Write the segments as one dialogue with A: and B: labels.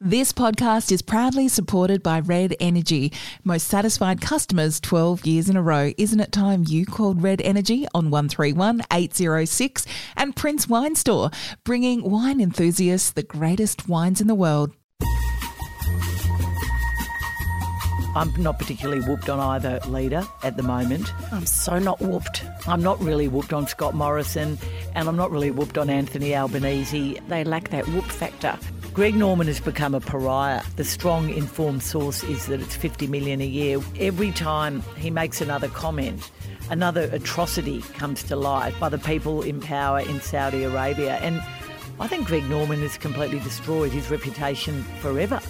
A: This podcast is proudly supported by Red Energy. Most satisfied customers 12 years in a row. Isn't it time you called Red Energy on 131 806 and Prince Wine Store, bringing wine enthusiasts the greatest wines in the world.
B: I'm not particularly whooped on either leader at the moment.
C: I'm so not whooped.
B: I'm not really whooped on Scott Morrison, and I'm not really whooped on Anthony Albanese.
C: They lack that whoop factor.
B: Greg Norman has become a pariah. The strong informed source is that it's 50 million a year. Every time he makes another comment, another atrocity comes to light by the people in power in Saudi Arabia. And I think Greg Norman has completely destroyed his reputation forever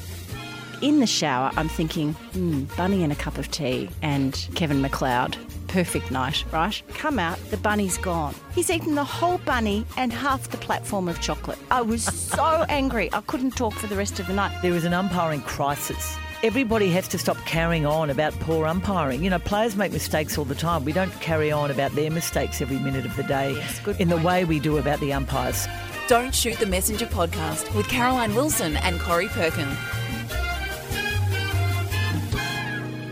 C: in the shower, I'm thinking, hmm, bunny and a cup of tea and Kevin McCloud. Perfect night, right? Come out, the bunny's gone. He's eaten the whole bunny and half the platform of chocolate. I was so angry, I couldn't talk for the rest of the night.
B: There is an umpiring crisis. Everybody has to stop carrying on about poor umpiring. You know, players make mistakes all the time. We don't carry on about their mistakes every minute of the day
C: Yes,
B: in
C: good point.
B: the way we do about the umpires.
A: Don't Shoot the Messenger podcast with Caroline Wilson and Corrie Perkin.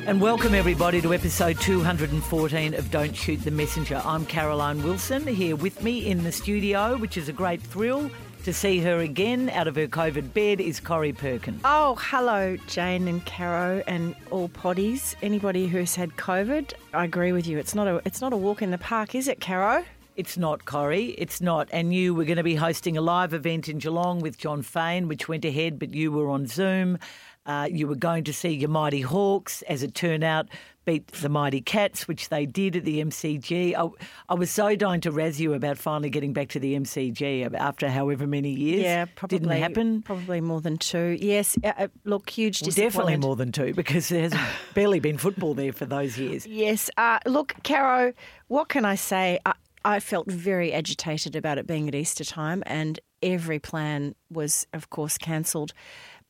B: And welcome everybody to episode 214 of Don't Shoot the Messenger. I'm Caroline Wilson here with me in the studio, which is a great thrill to see her again out of her COVID bed is Corrie Perkin.
C: Oh, hello, Jane and Caro and all potties. Anybody who's had COVID, I agree with you. It's not a it's not a walk in the park, is it, Caro?
B: It's not Corrie. it's not. And you were going to be hosting a live event in Geelong with John Fane, which went ahead, but you were on Zoom. Uh, you were going to see your Mighty Hawks, as it turned out, beat the Mighty Cats, which they did at the MCG. I, I was so dying to razz you about finally getting back to the MCG after however many years.
C: Yeah, probably
B: Didn't happen.
C: Probably more than two. Yes, uh, uh, look, huge
B: Well, definitely more than two because there hasn't barely been football there for those years.
C: Yes. Uh, look, Caro, what can I say? I, I felt very agitated about it being at Easter time, and every plan was, of course, cancelled.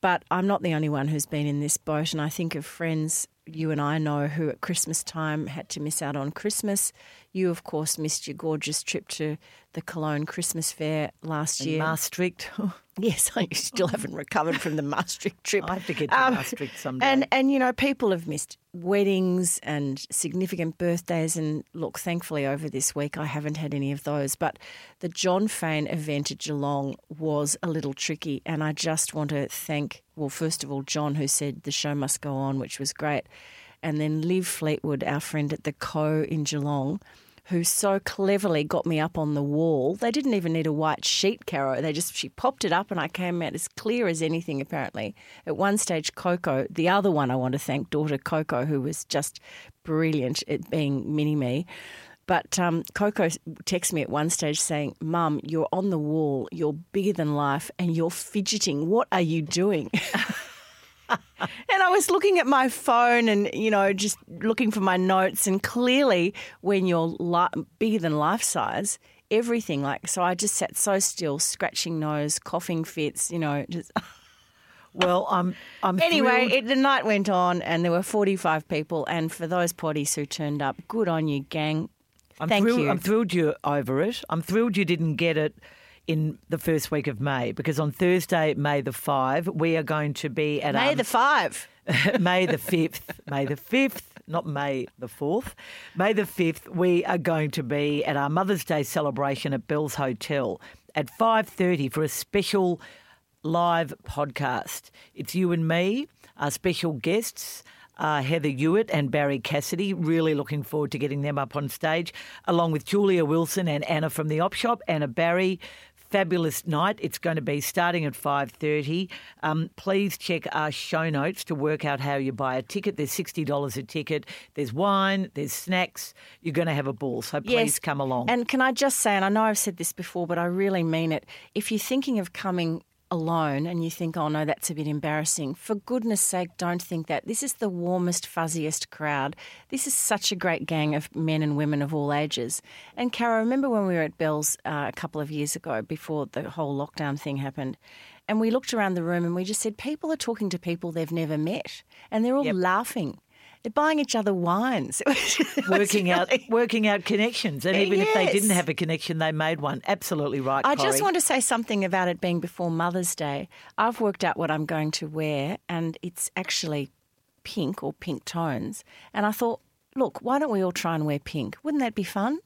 C: But I'm not the only one who's been in this boat, and I think of friends you and I know who at Christmas time had to miss out on Christmas. You, of course, missed your gorgeous trip to the Cologne Christmas Fair last
B: In
C: year.
B: Maastricht.
C: Yes, I still haven't recovered from the Maastricht trip.
B: I have to get to
C: Um,
B: Maastricht someday.
C: And and you know, people have missed weddings and significant birthdays. And look, thankfully, over this week, I haven't had any of those. But the John Fane event at Geelong was a little tricky, and I just want to thank, well, first of all, John, who said the show must go on, which was great, and then Liv Fleetwood, our friend at the Co in Geelong who so cleverly got me up on the wall. They didn't even need a white sheet, Caro. They just she popped it up and I came out as clear as anything apparently. At one stage Coco, the other one I want to thank, daughter Coco, who was just brilliant at being mini me. But um, Coco texted me at one stage saying, Mum, you're on the wall, you're bigger than life, and you're fidgeting. What are you doing? And I was looking at my phone and, you know, just looking for my notes. And clearly, when you're li- bigger than life size, everything like, so I just sat so still, scratching nose, coughing fits, you know, just.
B: well, I'm, I'm
C: Anyway, it, the night went on and there were 45 people. And for those potties who turned up, good on you, gang.
B: I'm
C: Thank
B: thrilled,
C: you.
B: I'm thrilled you're over it. I'm thrilled you didn't get it in the first week of May because on Thursday, May the 5, we are going to be at
C: May
B: um,
C: the five.
B: May the 5th, May the 5th, not May the 4th. May the 5th, we are going to be at our Mother's Day celebration at Bell's Hotel at 5:30 for a special live podcast. It's you and me, our special guests. Uh, Heather Hewitt and Barrie Cassidy. Really looking forward to getting them up on stage, along with Julia Wilson and Anna from the Op Shop. Anna Barry, fabulous night. It's going to be starting at 5.30. Um, please check our show notes to work out how you buy a ticket. There's $60 a ticket. There's wine. There's snacks. You're going to have a ball, so please come along.
C: And can I just say, and I know I've said this before, but I really mean it. If you're thinking of coming alone and you think, oh no, that's a bit embarrassing, for goodness sake, don't think that. This is the warmest, fuzziest crowd. This is such a great gang of men and women of all ages. And Cara, remember when we were at Bell's uh, a couple of years ago before the whole lockdown thing happened? And we looked around the room and we just said, people are talking to people they've never met and they're all
B: Yep.
C: laughing. They're buying each other wines.
B: working out working out connections, and even if they didn't have a connection, they made one. Absolutely right.
C: I just want to say something about it being before Mother's Day. I've worked out what I'm going to wear, and it's actually pink or pink tones. And I thought, look, why don't we all try and wear pink? Wouldn't that be fun?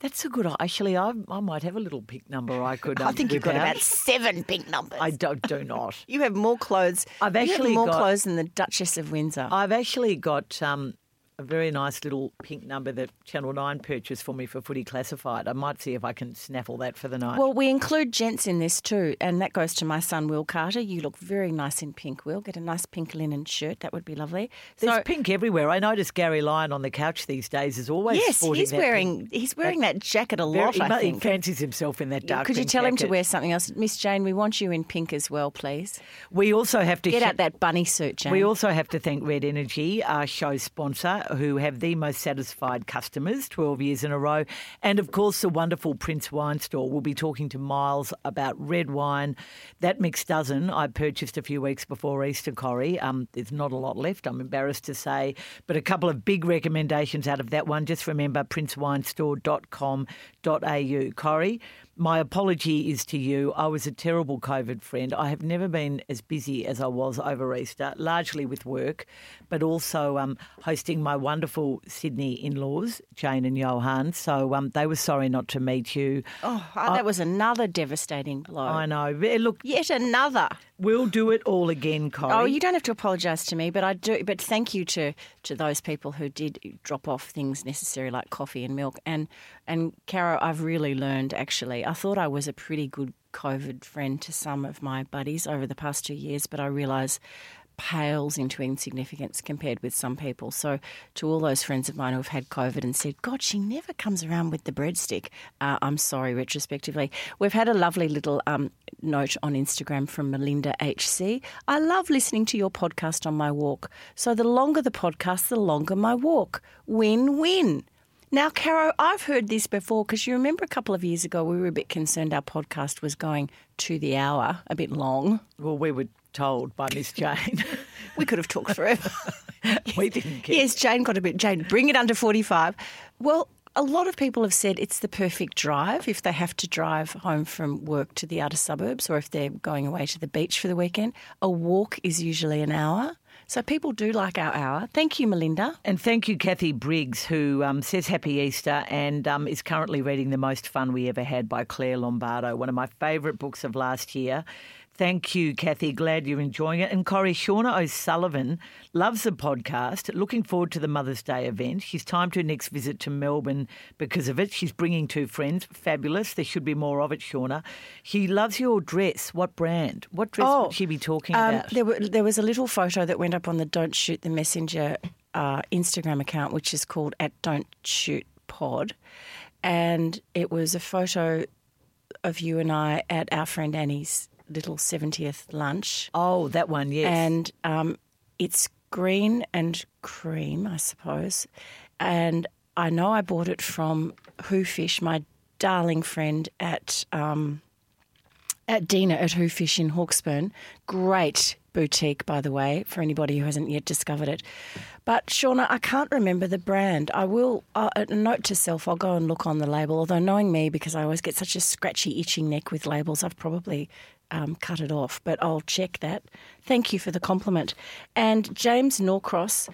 B: That's a good. Actually, I, I might have a little pink number. I could.
C: I
B: um,
C: think you've got
B: out.
C: about seven pink numbers.
B: I don't, do not.
C: you have more clothes.
B: I've
C: you have
B: actually
C: more
B: got-
C: clothes than the Duchess of Windsor.
B: I've actually got um, a very nice little pink number that Channel Nine purchased for me for Footy Classified. I might see if I can snaffle that for the night.
C: Well, we include gents in this too, and that goes to my son Will Carter. You look very nice in pink, Will. Get a nice pink linen shirt. That would be lovely.
B: There's
C: So-
B: pink everywhere. I notice Gary Lyon on the couch these days is always
C: yes,
B: sporting
C: he's
B: that
C: wearing
B: pink.
C: he's wearing that jacket a lot.
B: he,
C: I
B: mu- he fancies himself in that dark.
C: Could you tell him to wear something else, Miss Jane? We want you in pink as well, please.
B: We also have to
C: Get
B: sh-
C: out that bunny suit, Jane.
B: We also have to thank Red Energy, our show sponsor, who have the most satisfied customers 12 years in a row. And of course, the wonderful Prince Wine Store. We'll be talking to Miles about red wine. That mixed dozen I purchased a few weeks before Easter, Corrie. Um, there's not a lot left, I'm embarrassed to say, but a couple of big recommendations out of that one. Just remember princewinestore.com.au. Corrie, my apology is to you. I was a terrible COVID friend. I have never been as busy as I was over Easter, largely with work, but also um, hosting my wonderful Sydney in laws, Jane and Johan. So um, they were sorry not to meet you.
C: oh, that was another devastating blow.
B: I know. Look,
C: Yet another.
B: we'll do it all again, Corrie.
C: Oh, you don't have to apologise to me, but I do. But thank you to to those people who did drop off things necessary like coffee and milk. And and Caro, I've really learned actually. I thought I was a pretty good COVID friend to some of my buddies over the past two years, but I realise pales into insignificance compared with some people. So, to all those friends of mine who have had COVID and said, God, she never comes around with the breadstick, uh, I'm sorry, retrospectively. We've had a lovely little um, note on Instagram from Melinda HC. I love listening to your podcast on my walk. So, the longer the podcast, the longer my walk. Win win. Now, Caro, I've heard this before because you remember a couple of years ago we were a bit concerned our podcast was going to the hour, a bit long.
B: Well, we were told by Miss Jane.
C: We could have talked forever.
B: we didn't care.
C: yes, Jane got a bit. Jane, bring it under 45. Well, a lot of people have said it's the perfect drive if they have to drive home from work to the outer suburbs or if they're going away to the beach for the weekend. A walk is usually an hour. So people do like our hour. Thank you, Melinda.
B: And thank you, Kathy Briggs, who um, says Happy Easter and um, is currently reading The Most Fun We Ever Had by Claire Lombardo, one of my favourite books of last year. Thank you, Kathy. Glad you're enjoying it. And Corrie, Shauna O'Sullivan loves the podcast. Looking forward to the Mother's Day event. She's timed her next visit to Melbourne because of it. She's bringing two friends. Fabulous. There should be more of it, Shauna. She loves your dress. What brand? What dress would she be talking
C: um,
B: about?
C: There, were, there was a little photo that went up on the Don't Shoot the Messenger uh, Instagram account, which is called at Don't Shoot Pod, and it was a photo of you and I at our friend Annie's little seventieth lunch,
B: oh, that one, yes.
C: and um, it's green and cream, I suppose, and I know I bought it from Who Fish, my darling friend at. Um, at Dina at Who Fish in Hawksburn. Great boutique, by the way, for anybody who hasn't yet discovered it. But Shauna, I can't remember the brand. I will, uh, a note to self, I'll go and look on the label. Although knowing me, because I always get such a scratchy, itching neck with labels, I've probably um, cut it off. But I'll check that. Thank you for the compliment. And James Norcross,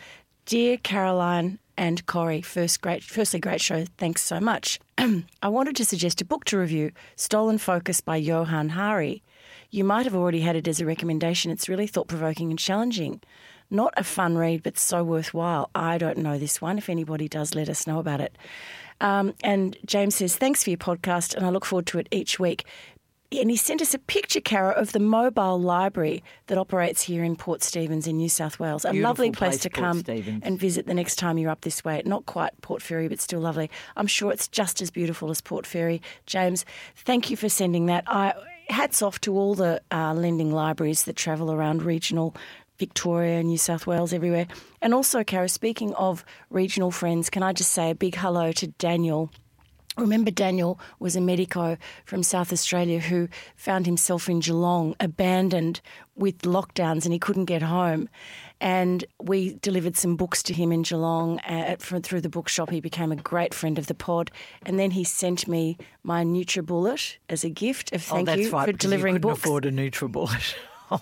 C: dear Caroline and Corrie, first great, firstly, great show. Thanks so much. I wanted to suggest a book to review, Stolen Focus by Johann Hari. You might have already had it as a recommendation. It's really thought provoking and challenging. Not a fun read, but so worthwhile. I don't know this one. If anybody does, let us know about it. Um, and James says, Thanks for your podcast, and I look forward to it each week. And he sent us a picture, Cara, of the mobile library that operates here in Port Stephens in New South Wales. A
B: Beautiful
C: lovely place,
B: place,
C: to come
B: Stephens.
C: and visit the next time you're up this way. Not quite Port Fairy, but still lovely. I'm sure it's just as beautiful as Port Fairy. James, thank you for sending that. I hats off to all the uh, lending libraries that travel around regional Victoria, New South Wales, everywhere. And also, Cara, speaking of regional friends, can I just say a big hello to Daniel Remember, Daniel was a medico from South Australia who found himself in Geelong, abandoned with lockdowns, and he couldn't get home. And we delivered some books to him in Geelong uh, through the bookshop. He became a great friend of the pod. And then he sent me my NutriBullet as a gift of thank
B: oh,
C: you
B: right,
C: for delivering
B: you couldn't
C: books.
B: afford a NutriBullet.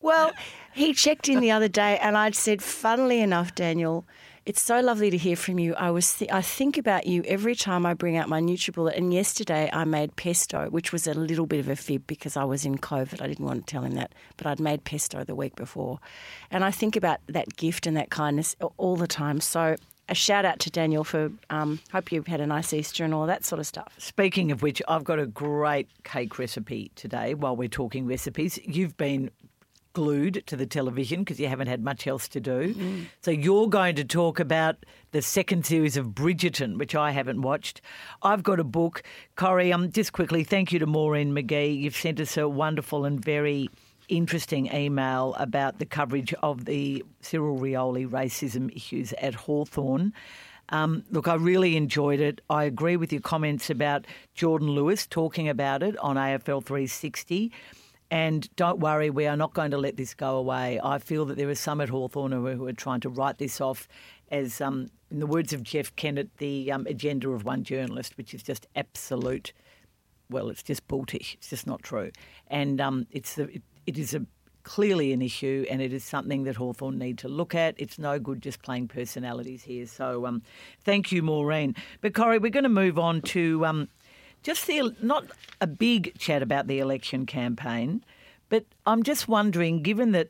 C: well, he checked in the other day, and I'd said, funnily enough, Daniel, it's so lovely to hear from you. I was th- I think about you every time I bring out my NutriBullet. And yesterday I made pesto, which was a little bit of a fib because I was in COVID. I didn't want to tell him that, but I'd made pesto the week before, and I think about that gift and that kindness all the time. So a shout out to Daniel for um, hope you've had a nice Easter and all that sort of stuff.
B: Speaking of which, I've got a great cake recipe today. While we're talking recipes, you've been glued to the television because you haven't had much else to do. Mm. So you're going to talk about the second series of Bridgerton, which I haven't watched. I've got a book. Corrie, um, just quickly, thank you to Maureen McGee. You've sent us a wonderful and very interesting email about the coverage of the Cyril Rioli racism issues at Hawthorn. Um, look, I really enjoyed it. I agree with your comments about Jordan Lewis talking about it on AFL 360. And don't worry, we are not going to let this go away. I feel that there are some at Hawthorn who, are trying to write this off as, um, in the words of Jeff Kennett, the um, agenda of one journalist, which is just absolute. Well, it's just bultish. It's just not true. And um, it's it, it is a clearly an issue and it is something that Hawthorn need to look at. It's no good just playing personalities here. So um, thank you, Maureen. But Corrie, we're going to move on to um, just the not a big chat about the election campaign, but I'm just wondering, given that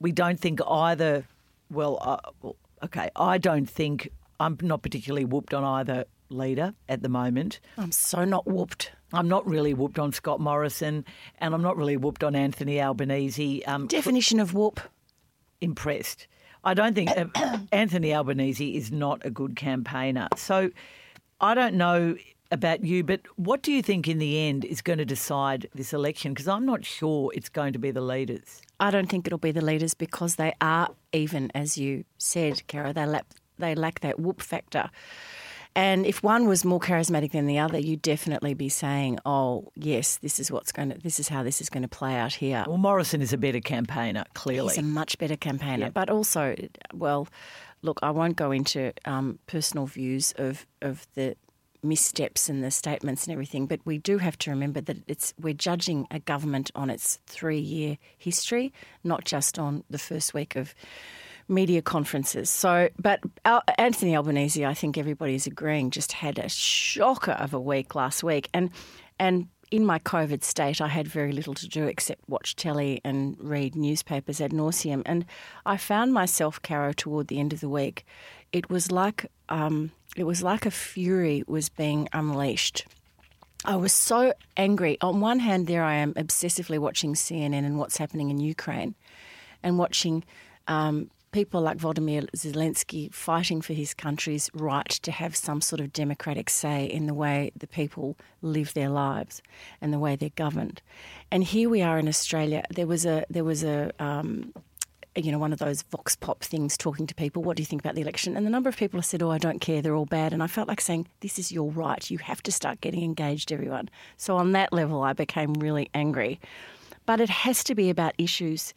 B: we don't think either, well, uh, well, okay, I don't think I'm not particularly whooped on either leader at the moment.
C: I'm so not whooped.
B: I'm not really whooped on Scott Morrison, and I'm not really whooped on Anthony Albanese.
C: Um, Definition of whoop?
B: Impressed. I don't think uh, Anthony Albanese is not a good campaigner. So I don't know about you, but what do you think in the end is going to decide this election? Because I'm not sure it's going to be the leaders.
C: I don't think it'll be the leaders because they are even, as you said, Kara. They lack they lack that whoop factor. And if one was more charismatic than the other, you'd definitely be saying, "Oh, yes, this is what's going to, this is how this is going to play out here."
B: Well, Morrison is a better campaigner, clearly.
C: He's a much better campaigner, but also, well, look, I won't go into um, personal views of of the missteps and the statements and everything, but we do have to remember that it's we're judging a government on its three year history, not just on the first week of media conferences. So, but Anthony Albanese, I think everybody's agreeing, just had a shocker of a week last week, and and in my COVID state, I had very little to do except watch telly and read newspapers ad nauseum. And I found myself, Caro, toward the end of the week. It was like um, it was like a fury was being unleashed. I was so angry. On one hand, there I am obsessively watching CNN and what's happening in Ukraine, and watching um, people like Volodymyr Zelensky fighting for his country's right to have some sort of democratic say in the way the people live their lives and the way they're governed. And here we are in Australia. There was a there was a um, you know, one of those vox pop things talking to people, what do you think about the election? And the number of people have said, oh, I don't care, they're all bad. And I felt like saying, this is your right. You have to start getting engaged, everyone. So on that level, I became really angry. But it has to be about issues,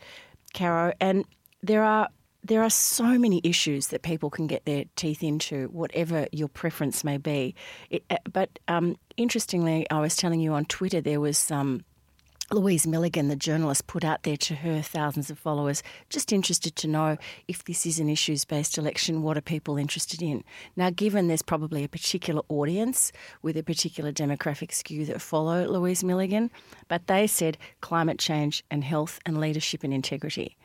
C: Caro. And there are there are so many issues that people can get their teeth into, whatever your preference may be. It, uh, but um, interestingly, I was telling you on Twitter there was some. Um, Louise Milligan, the journalist, put out there to her thousands of followers, just interested to know if this is an issues based election, what are people interested in? Now, given there's probably a particular audience with a particular demographic skew that follow Louise Milligan, but they said climate change and health and leadership and integrity.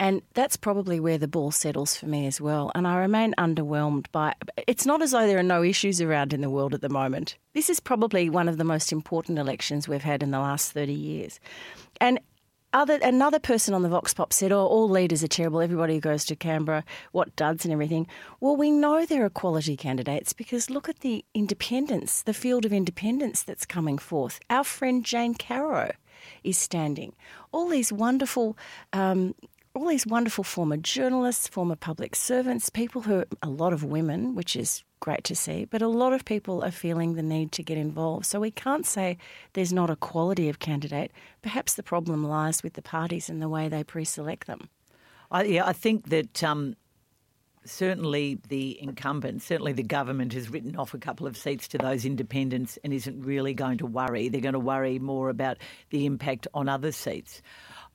C: And that's probably where the ball settles for me as well. And I remain underwhelmed by it's not as though there are no issues around in the world at the moment. This is probably one of the most important elections we've had in the last 30 years. And other, another person on the Vox Pop said, Oh, all leaders are terrible. Everybody who goes to Canberra, what duds and everything. Well, we know there are quality candidates because look at the independents, the field of independents that's coming forth. Our friend Jane Caro is standing. All these wonderful um, all these wonderful former journalists, former public servants, people who, are a lot of women, which is great to see. But a lot of people are feeling the need to get involved. So we can't say there's not a quality of candidate. Perhaps the problem lies with the parties and the way they pre select them.
B: I, yeah, I think that um, certainly the incumbent, certainly the government has written off a couple of seats to those independents and isn't really going to worry. They're going to worry more about the impact on other seats.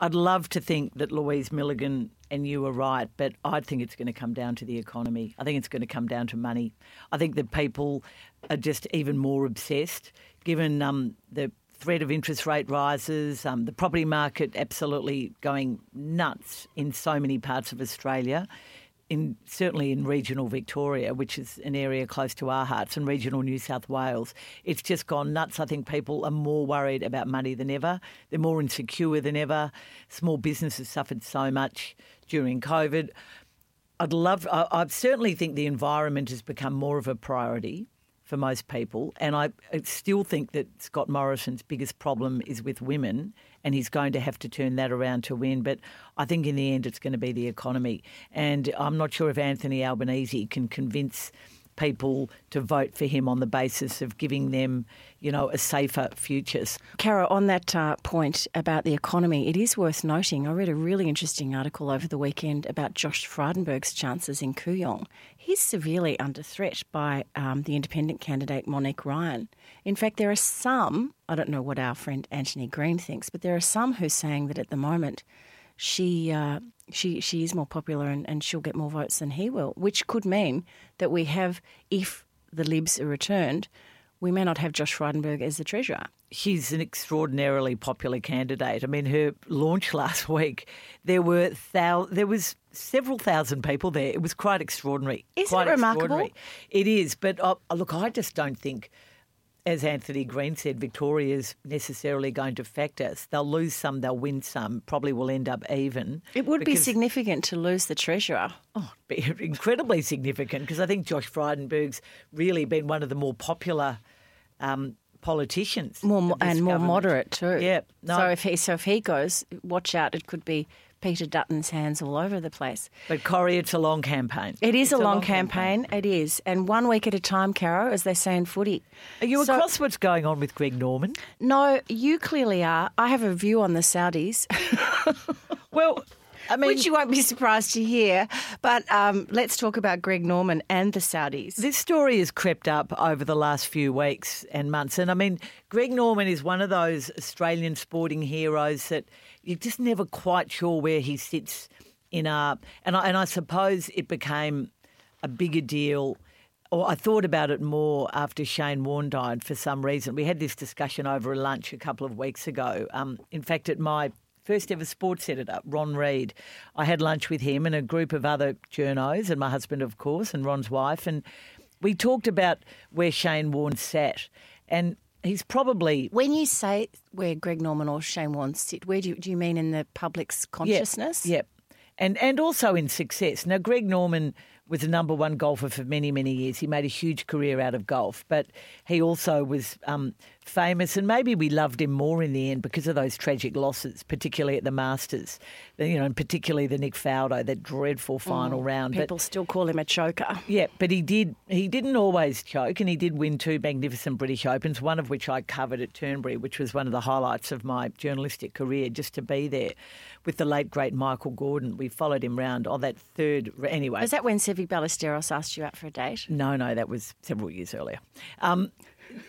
B: I'd love to think that Louise Milligan and you are right, but I think it's going to come down to the economy. I think it's going to come down to money. I think that people are just even more obsessed, given um, the threat of interest rate rises, um, the property market absolutely going nuts in so many parts of Australia in certainly in regional Victoria, which is an area close to our hearts, and regional New South Wales, it's just gone nuts. I think people are more worried about money than ever. They're more insecure than ever. Small businesses suffered so much during COVID. I'd love. I, I certainly think the environment has become more of a priority for most people. And I still think that Scott Morrison's biggest problem is with women, and he's going to have to turn that around to win. But I think in the end, it's going to be the economy. And I'm not sure if Anthony Albanese can convince people to vote for him on the basis of giving them, you know, a safer futures.
C: Cara, on that uh, point about the economy, it is worth noting. I read a really interesting article over the weekend about Josh Frydenberg's chances in Kooyong. He's severely under threat by um, the independent candidate Monique Ryan. In fact, there are some, I don't know what our friend Anthony Green thinks, but there are some who are saying that at the moment she uh, she she is more popular and, and she'll get more votes than he will, which could mean that we have, if the Libs are returned, we may not have Josh Frydenberg as the treasurer.
B: She's an extraordinarily popular candidate. I mean, her launch last week, there were there was several thousand people there. It was quite extraordinary.
C: Isn't
B: quite
C: it remarkable?
B: It is, but uh, look, I just don't think as Anthony Green said, Victoria is necessarily going to affect us. They'll lose some, they'll win some, probably will end up even.
C: It would be significant to lose the treasurer.
B: Oh, be incredibly significant because I think Josh Frydenberg's really been one of the more popular um, politicians,
C: more and more
B: government.
C: moderate too.
B: Yeah. No.
C: So if he so if he goes, watch out. It could be Peter Dutton's hands all over the place.
B: But Corrie, it's a long campaign.
C: It is
B: It's
C: a long, campaign. It is, and one week at a time, Caro, as they say in footy.
B: Are you
C: So-
B: across what's going on with Greg Norman?
C: No, you clearly are. I have a view on the Saudis,
B: Well, I mean,
C: which you won't be surprised to hear. But um, let's talk about Greg Norman and the Saudis.
B: This story has crept up over the last few weeks and months. And I mean, Greg Norman is one of those Australian sporting heroes that you're just never quite sure where he sits in a. And I, and I suppose it became a bigger deal. Or I thought about it more after Shane Warne died for some reason. We had this discussion over a lunch a couple of weeks ago. Um, in fact, at my first ever sports editor, Ron Reid. I had lunch with him and a group of other journos, and my husband, of course, and Ron's wife. And we talked about where Shane Warne sat. And he's probably.
C: When you say where Greg Norman or Shane Warne sit, where do you, do you mean in the public's consciousness?
B: Yep. And, and also in success. Now, Greg Norman was the number one golfer for many, many years. He made a huge career out of golf, but he also was um, famous, and maybe we loved him more in the end because of those tragic losses, particularly at the Masters. You know, and particularly the Nick Faldo, that dreadful final round. But-
C: People still call him a choker.
B: yeah, but he did. He didn't always choke, and he did win two magnificent British Opens. One of which I covered at Turnberry, which was one of the highlights of my journalistic career. Just to be there with the late great Michael Gordon, we followed him round on that third. Anyway,
C: Was that when Seve Ballesteros asked you out for a date?
B: no, no, that was several years earlier. Um,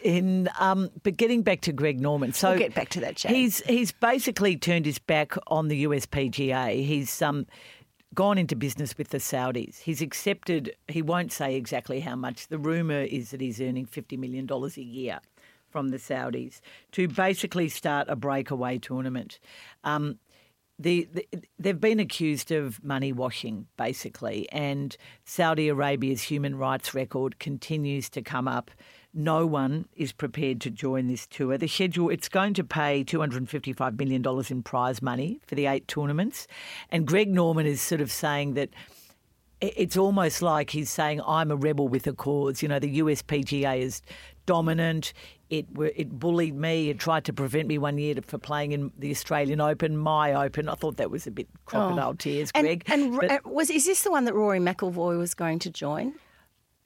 B: in um, but getting back to Greg Norman, so
C: We'll get back to that, Jane.
B: He's he's basically turned his back on the USPGA. He's um, gone into business with the Saudis. He's accepted. He won't say exactly how much. The rumor is that he's earning fifty million dollars a year from the Saudis to basically start a breakaway tournament. Um, the, the, they've been accused of money washing, basically, and Saudi Arabia's human rights record continues to come up. No one is prepared to join this tour. The schedule it's going to pay two hundred and fifty-five million dollars in prize money for the eight tournaments, and Greg Norman is sort of saying that it's almost like he's saying, "I'm a rebel with a cause." You know, the USPGA is dominant. It it bullied me. It tried to prevent me one year to- for playing in the Australian Open, my Open. I thought that was a bit crocodile tears, Greg.
C: and
B: But
C: uh, was is this the one that Rory McIlroy was going to join?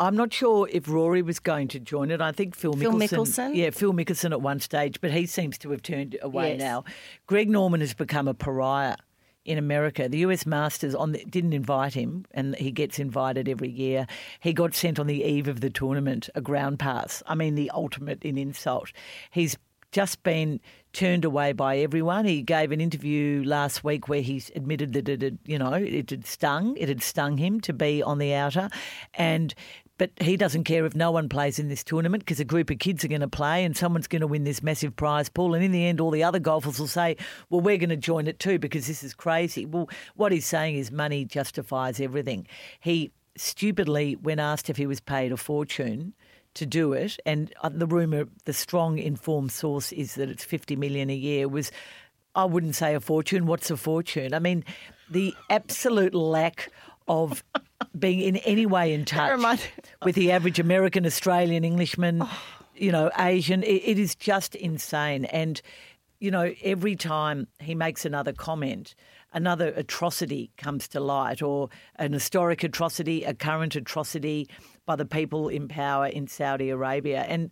B: I'm not sure if Rory was going to join it. I think Phil Mickelson.
C: Phil Mickelson?
B: Yeah, Phil Mickelson at one stage, but he seems to have turned away
C: Yes.
B: now. Greg Norman has become a pariah in America. The US Masters on the, didn't invite him, and he gets invited every year. He got sent on the eve of the tournament a ground pass. I mean, the ultimate in insult. He's just been turned away by everyone. He gave an interview last week where he admitted that it had, you know, it had stung. It had stung him to be on the outer, and but he doesn't care if no one plays in this tournament because a group of kids are going to play and someone's going to win this massive prize pool. And in the end, all the other golfers will say, well, we're going to join it too because this is crazy. Well, what he's saying is money justifies everything. He stupidly, when asked if he was paid a fortune, to do it, and uh, the rumor, the strong informed source is that it's fifty million a year. Was I wouldn't say a fortune. What's a fortune? I mean, the absolute lack of being in any way in touch
C: remind-
B: with the average American, Australian, Englishman, oh. you know, Asian. It, it is just insane. And, you know, every time he makes another comment, another atrocity comes to light, or an historic atrocity, a current atrocity by the people in power in Saudi Arabia. And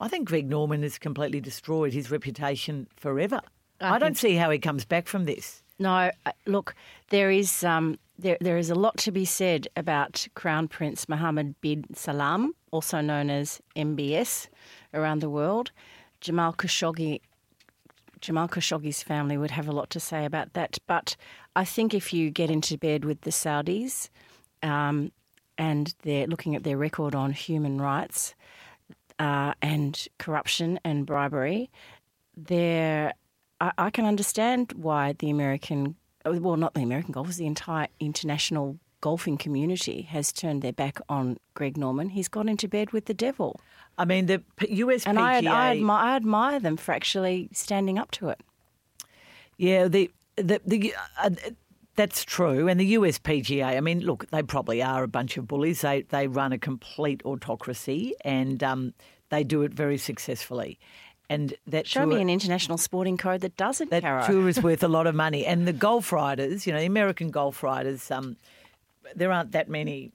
B: I think Greg Norman has completely destroyed his reputation forever. I, don't see how he comes back from this.
C: No, look, there is um, there there is a lot to be said about Crown Prince Mohammed bin Salman, also known as MBS, around the world. Jamal Khashoggi. Jamal Khashoggi's family would have a lot to say about that, but I think if you get into bed with the Saudis, um, and they're looking at their record on human rights uh, and corruption and bribery, there I, I can understand why the American, well, not the American golfers, the entire international golfing community has turned their back on Greg Norman. He's gone into bed with the devil,
B: I mean, the P- US
C: and I, I, admire, I admire them for actually standing up to it.
B: Yeah, the the the. Uh, that's true, and the USPGA. I mean, look, they probably are a bunch of bullies. They they run a complete autocracy, and um, they do it very successfully. And that
C: Show
B: tour,
C: me an international sporting code that doesn't,
B: that
C: Caro.
B: tour is worth a lot of money. And the golf riders, you know, the American golf riders, um, there aren't that many.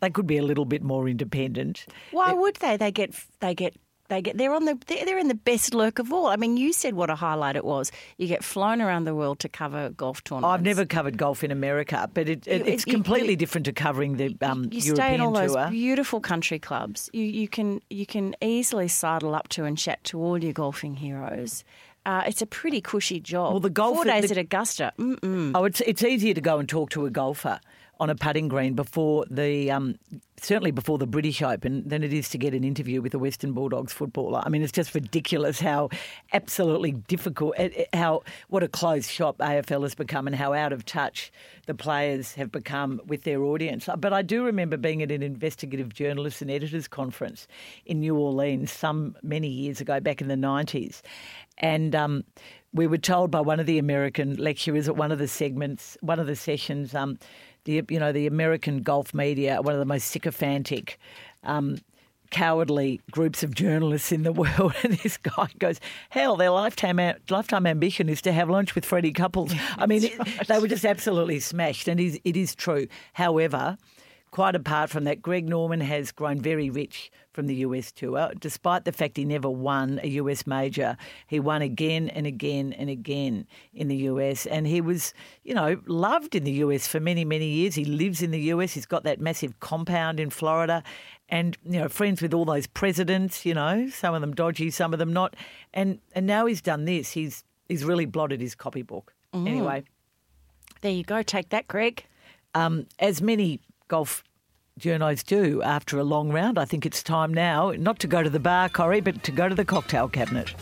B: They could be a little bit more independent.
C: Why would they? They get they get they get they're on the they're, they're in the best lurk of all. I mean, you said what a highlight it was. You get flown around the world to cover golf tournaments.
B: I've never covered golf in America, but it, it, it's
C: you-
B: completely
C: you-
B: different to covering the um,
C: you
B: European
C: stay in all those
B: tour.
C: beautiful country clubs. You you can you can easily sidle up to and chat to all your golfing heroes. Uh, it's a pretty cushy job.
B: Well, the golf-
C: four days
B: the-
C: at Augusta. Mm-mm.
B: Oh, it's it's easier to go and talk to a golfer on a putting green before the um, certainly before the British Open than it is to get an interview with a Western Bulldogs footballer. I mean, it's just ridiculous how absolutely difficult, eh, eh, how what a closed shop AFL has become, and how out of touch the players have become with their audience. But I do remember being at an investigative journalists and editors conference in New Orleans some many years ago, back in the nineties, and. Um, we were told by one of the American lecturers at one of the segments, one of the sessions, um, the you know the American golf media, one of the most sycophantic. Um, Cowardly groups of journalists in the world, and this guy goes, "Hell, their lifetime lifetime ambition is to have lunch with Freddie Couples." I mean, it, they were just absolutely smashed, and it is, it is true. However, quite apart from that, Greg Norman has grown very rich from the US tour, despite the fact he never won a US major. He won again and again and again in the US, and he was, you know, loved in the US for many, many years. He lives in the US. He's got that massive compound in Florida, and you know, friends with all those presidents. You know, some of them dodgy, some of them not. And and now he's done this. He's he's really blotted his copybook. Anyway.
C: There you go. Take that, Greg.
B: um, as many golf journos do after a long round, I think it's time now not to go to the bar, Corrie, but to go to the cocktail cabinet.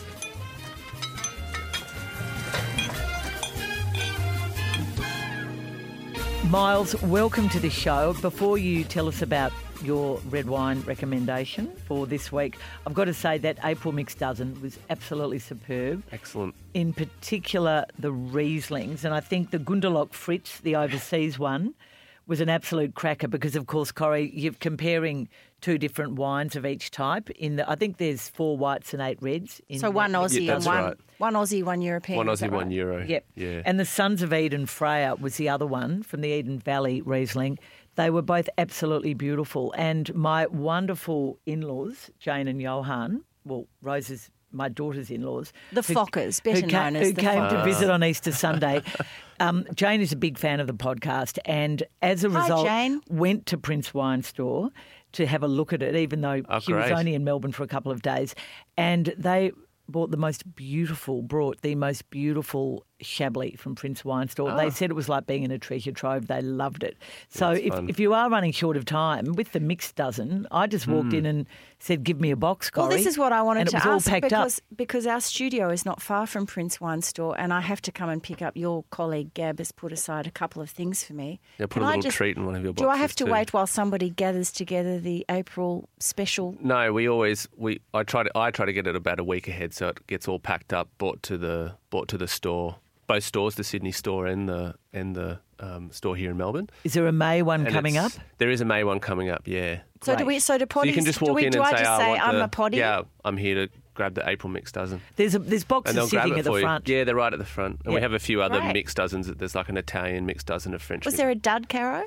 B: Miles, welcome to the show. Before you tell us about your red wine recommendation for this week, I've got to say that April Mixed Dozen was absolutely superb
D: Excellent.
B: in particular the Rieslings, and I think the Gunderloch Fritz, the overseas one, was an absolute cracker because, of course, Corrie, you're comparing two different wines of each type. In the, I think there's four whites and eight reds. In
C: So one
B: the-
C: Aussie
D: Yeah,
C: and one
D: right.
C: one Aussie, one European.
D: One Aussie, one
C: right?
D: euro.
B: Yep.
D: Yeah.
B: And the Sons of Eden Freya was the other one from the Eden Valley Riesling. They were both absolutely beautiful. And my wonderful in laws, Jane and Johan, well, Rose's my daughter's in-laws,
C: The
B: who-
C: Fockers,
B: who
C: better
B: ca-
C: known as
B: who
C: the
B: came to visit on Easter Sunday. Um, Jane is a big fan of the podcast, and as a
C: Hi,
B: result,
C: Jane.
B: went to Prince Wine Store to have a look at it, even though
D: Oh,
B: she was only in Melbourne for a couple of days, and they bought the most beautiful, brought the most beautiful Chablis from Prince Wine Store. They ah. said it was like being in a treasure trove. They loved it. So
D: That's
B: if,
D: fun.
B: if you are running short of time with the mixed dozen, I just walked hmm. in and said, "Give me a box,
C: Well, this is what I wanted
B: and it
C: to
B: was
C: ask
B: all packed
C: because
B: up.
C: because our studio is not far from Prince Wine Store, and I have to come and pick up. Your colleague Gab has put aside a couple of things for me.
D: Yeah, put
C: Can
D: a
C: I
D: little
C: just-
D: treat in one of your boxes.
C: Do I have to
D: too.
C: wait while somebody gathers together the April special?
D: No, we always we I try to I try to get it about a week ahead so it gets all packed up, brought to the brought to the store. Both stores, the Sydney store and the and the um, store here in Melbourne.
B: Is there a May one
D: And
B: coming up?
D: There is a May one coming up. Yeah.
C: So do we? So do
D: So you can just
C: do
D: walk
C: we,
D: in
C: do
D: and
C: I
D: say,
C: just
D: "I
C: say
D: want
C: I'm
D: the,
C: a potty?
D: Yeah, I'm here to grab the April mix dozen.
B: There's a, there's boxes sitting at the front.
D: you. Yeah, they're right at the front. And
B: Yeah.
D: we have a few other
C: Great.
D: mixed dozens. There's like an Italian mixed dozen, a French.
C: Was
D: mixed-
C: there a dud, Caro?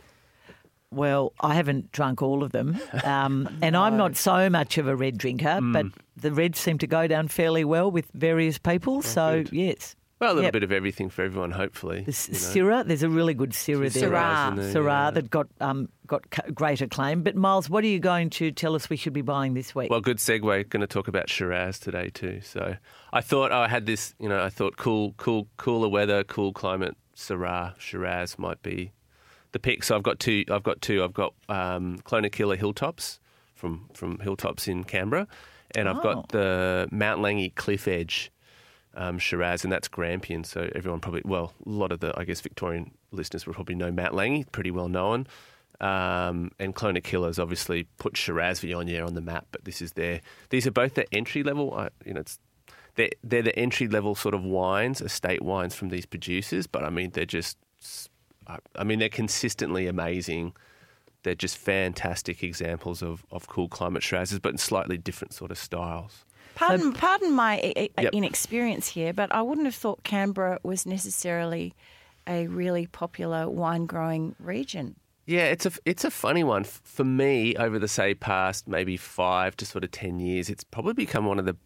B: Well, I haven't drunk all of them, um, and I'm not so much of a red drinker,
D: Hmm.
B: but the reds seem to go down fairly well with various people. so
D: good.
B: yes,
D: Well, a little
B: Yep.
D: bit of everything for everyone, hopefully.
B: the S-
D: you know.
B: Syrah. There's a really good Syrah there.
C: Syrah
D: there,
B: Syrah
D: yeah.
B: that got um, got great acclaim. But Miles, what are you going to tell us we should be buying this week?
D: Well, good segue. Going to talk about Shiraz today too. So I thought oh, I had this. You know, I thought cool, cool, cooler weather, cool climate. Syrah, Shiraz might be the pick. So I've got two. I've got two. I've got um, Clonakilla Hilltops from from Hilltops in Canberra, and I've
B: Oh.
D: got the Mount Langi Cliff Edge um, Shiraz, and that's Grampian. So everyone probably, well, a lot of the, I guess, Victorian listeners will probably know Mount Langi, pretty well known. Um, and Clonakillas obviously put Shiraz Viognier on the map, but this is their, these are both the entry level, you know, it's, they're, they're the entry level sort of wines, estate wines from these producers, but I mean, they're just, I I mean, they're consistently amazing. They're just fantastic examples of, of cool climate Shirazes, but in slightly different sort of styles.
C: Pardon, pardon my
D: Yep.
C: inexperience here, but I wouldn't have thought Canberra was necessarily a really popular wine growing region.
D: Yeah, it's a it's a funny one for me. Over the say past maybe five to sort of ten years, it's probably become one of the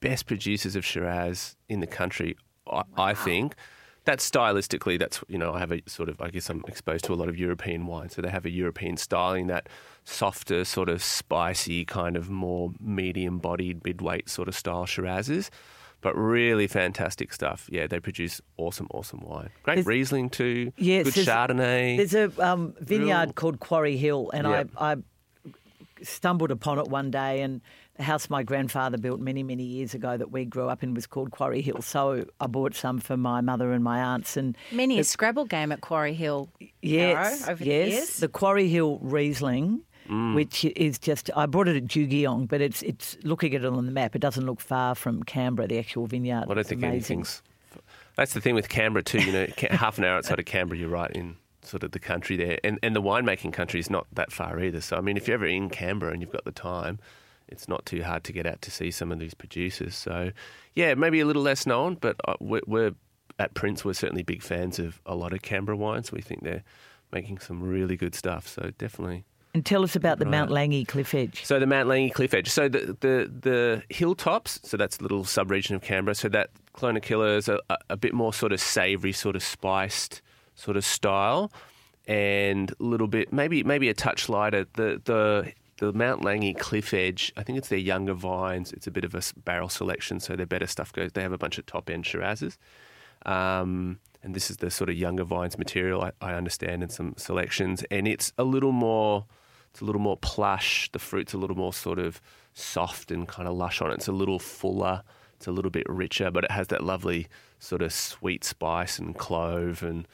D: best producers of Shiraz in the country. I, I think that stylistically, that's you know I have a sort of I guess I'm exposed to a lot of European wine, so they have a European styling that softer, sort of spicy, kind of more medium bodied, mid weight sort of style Shirazes. But really fantastic stuff. Yeah, they produce awesome, awesome wine. Great
B: There's-
D: Riesling too.
B: Yes,
D: good
B: there's-
D: Chardonnay.
B: There's a um, vineyard
D: Real-
B: called Quarry Hill, and
D: Yep.
B: I, I stumbled upon it one day. And the house my grandfather built many, many years ago that we grew up in was called Quarry Hill. So I bought some for my mother and my aunts. And
C: Many a Scrabble game at Quarry Hill.
B: yes,
C: Caro, over
B: yes,
C: the years.
B: the Quarry Hill Riesling.
D: Mm.
B: Which is just, I brought it at Jugiong, but it's it's looking at it on the map. It doesn't look far from Canberra, the actual vineyard.
D: I don't think
B: amazing.
D: anything's. That's the thing with Canberra too. You know, half an hour outside of Canberra, you're right in sort of the country there, and and the winemaking country is not that far either. So I mean, if you're ever in Canberra and you've got the time, it's not too hard to get out to see some of these producers. So yeah, maybe a little less known, but uh, we're at Prince. We're certainly big fans of a lot of Canberra wines. We think they're making some really good stuff. So definitely.
B: And tell us about the
D: Right.
B: Mount Langi Cliff Edge.
D: So the Mount Langi Cliff Edge. So the the the hilltops. So that's a little sub-region of Canberra. So that Clonakilla is a, a, a bit more sort of savoury, sort of spiced, sort of style, and a little bit maybe maybe a touch lighter. The the the Mount Langi Cliff Edge. I think it's their younger vines. It's a bit of a barrel selection, so their better stuff goes. They have a bunch of top end Shirazes. Um, and this is the sort of younger vines material I, I understand in some selections, and it's a little more, it's a little more plush. The fruit's a little more sort of soft and kind of lush on it. It's a little fuller. It's a little bit richer, but it has that lovely sort of sweet spice and clove and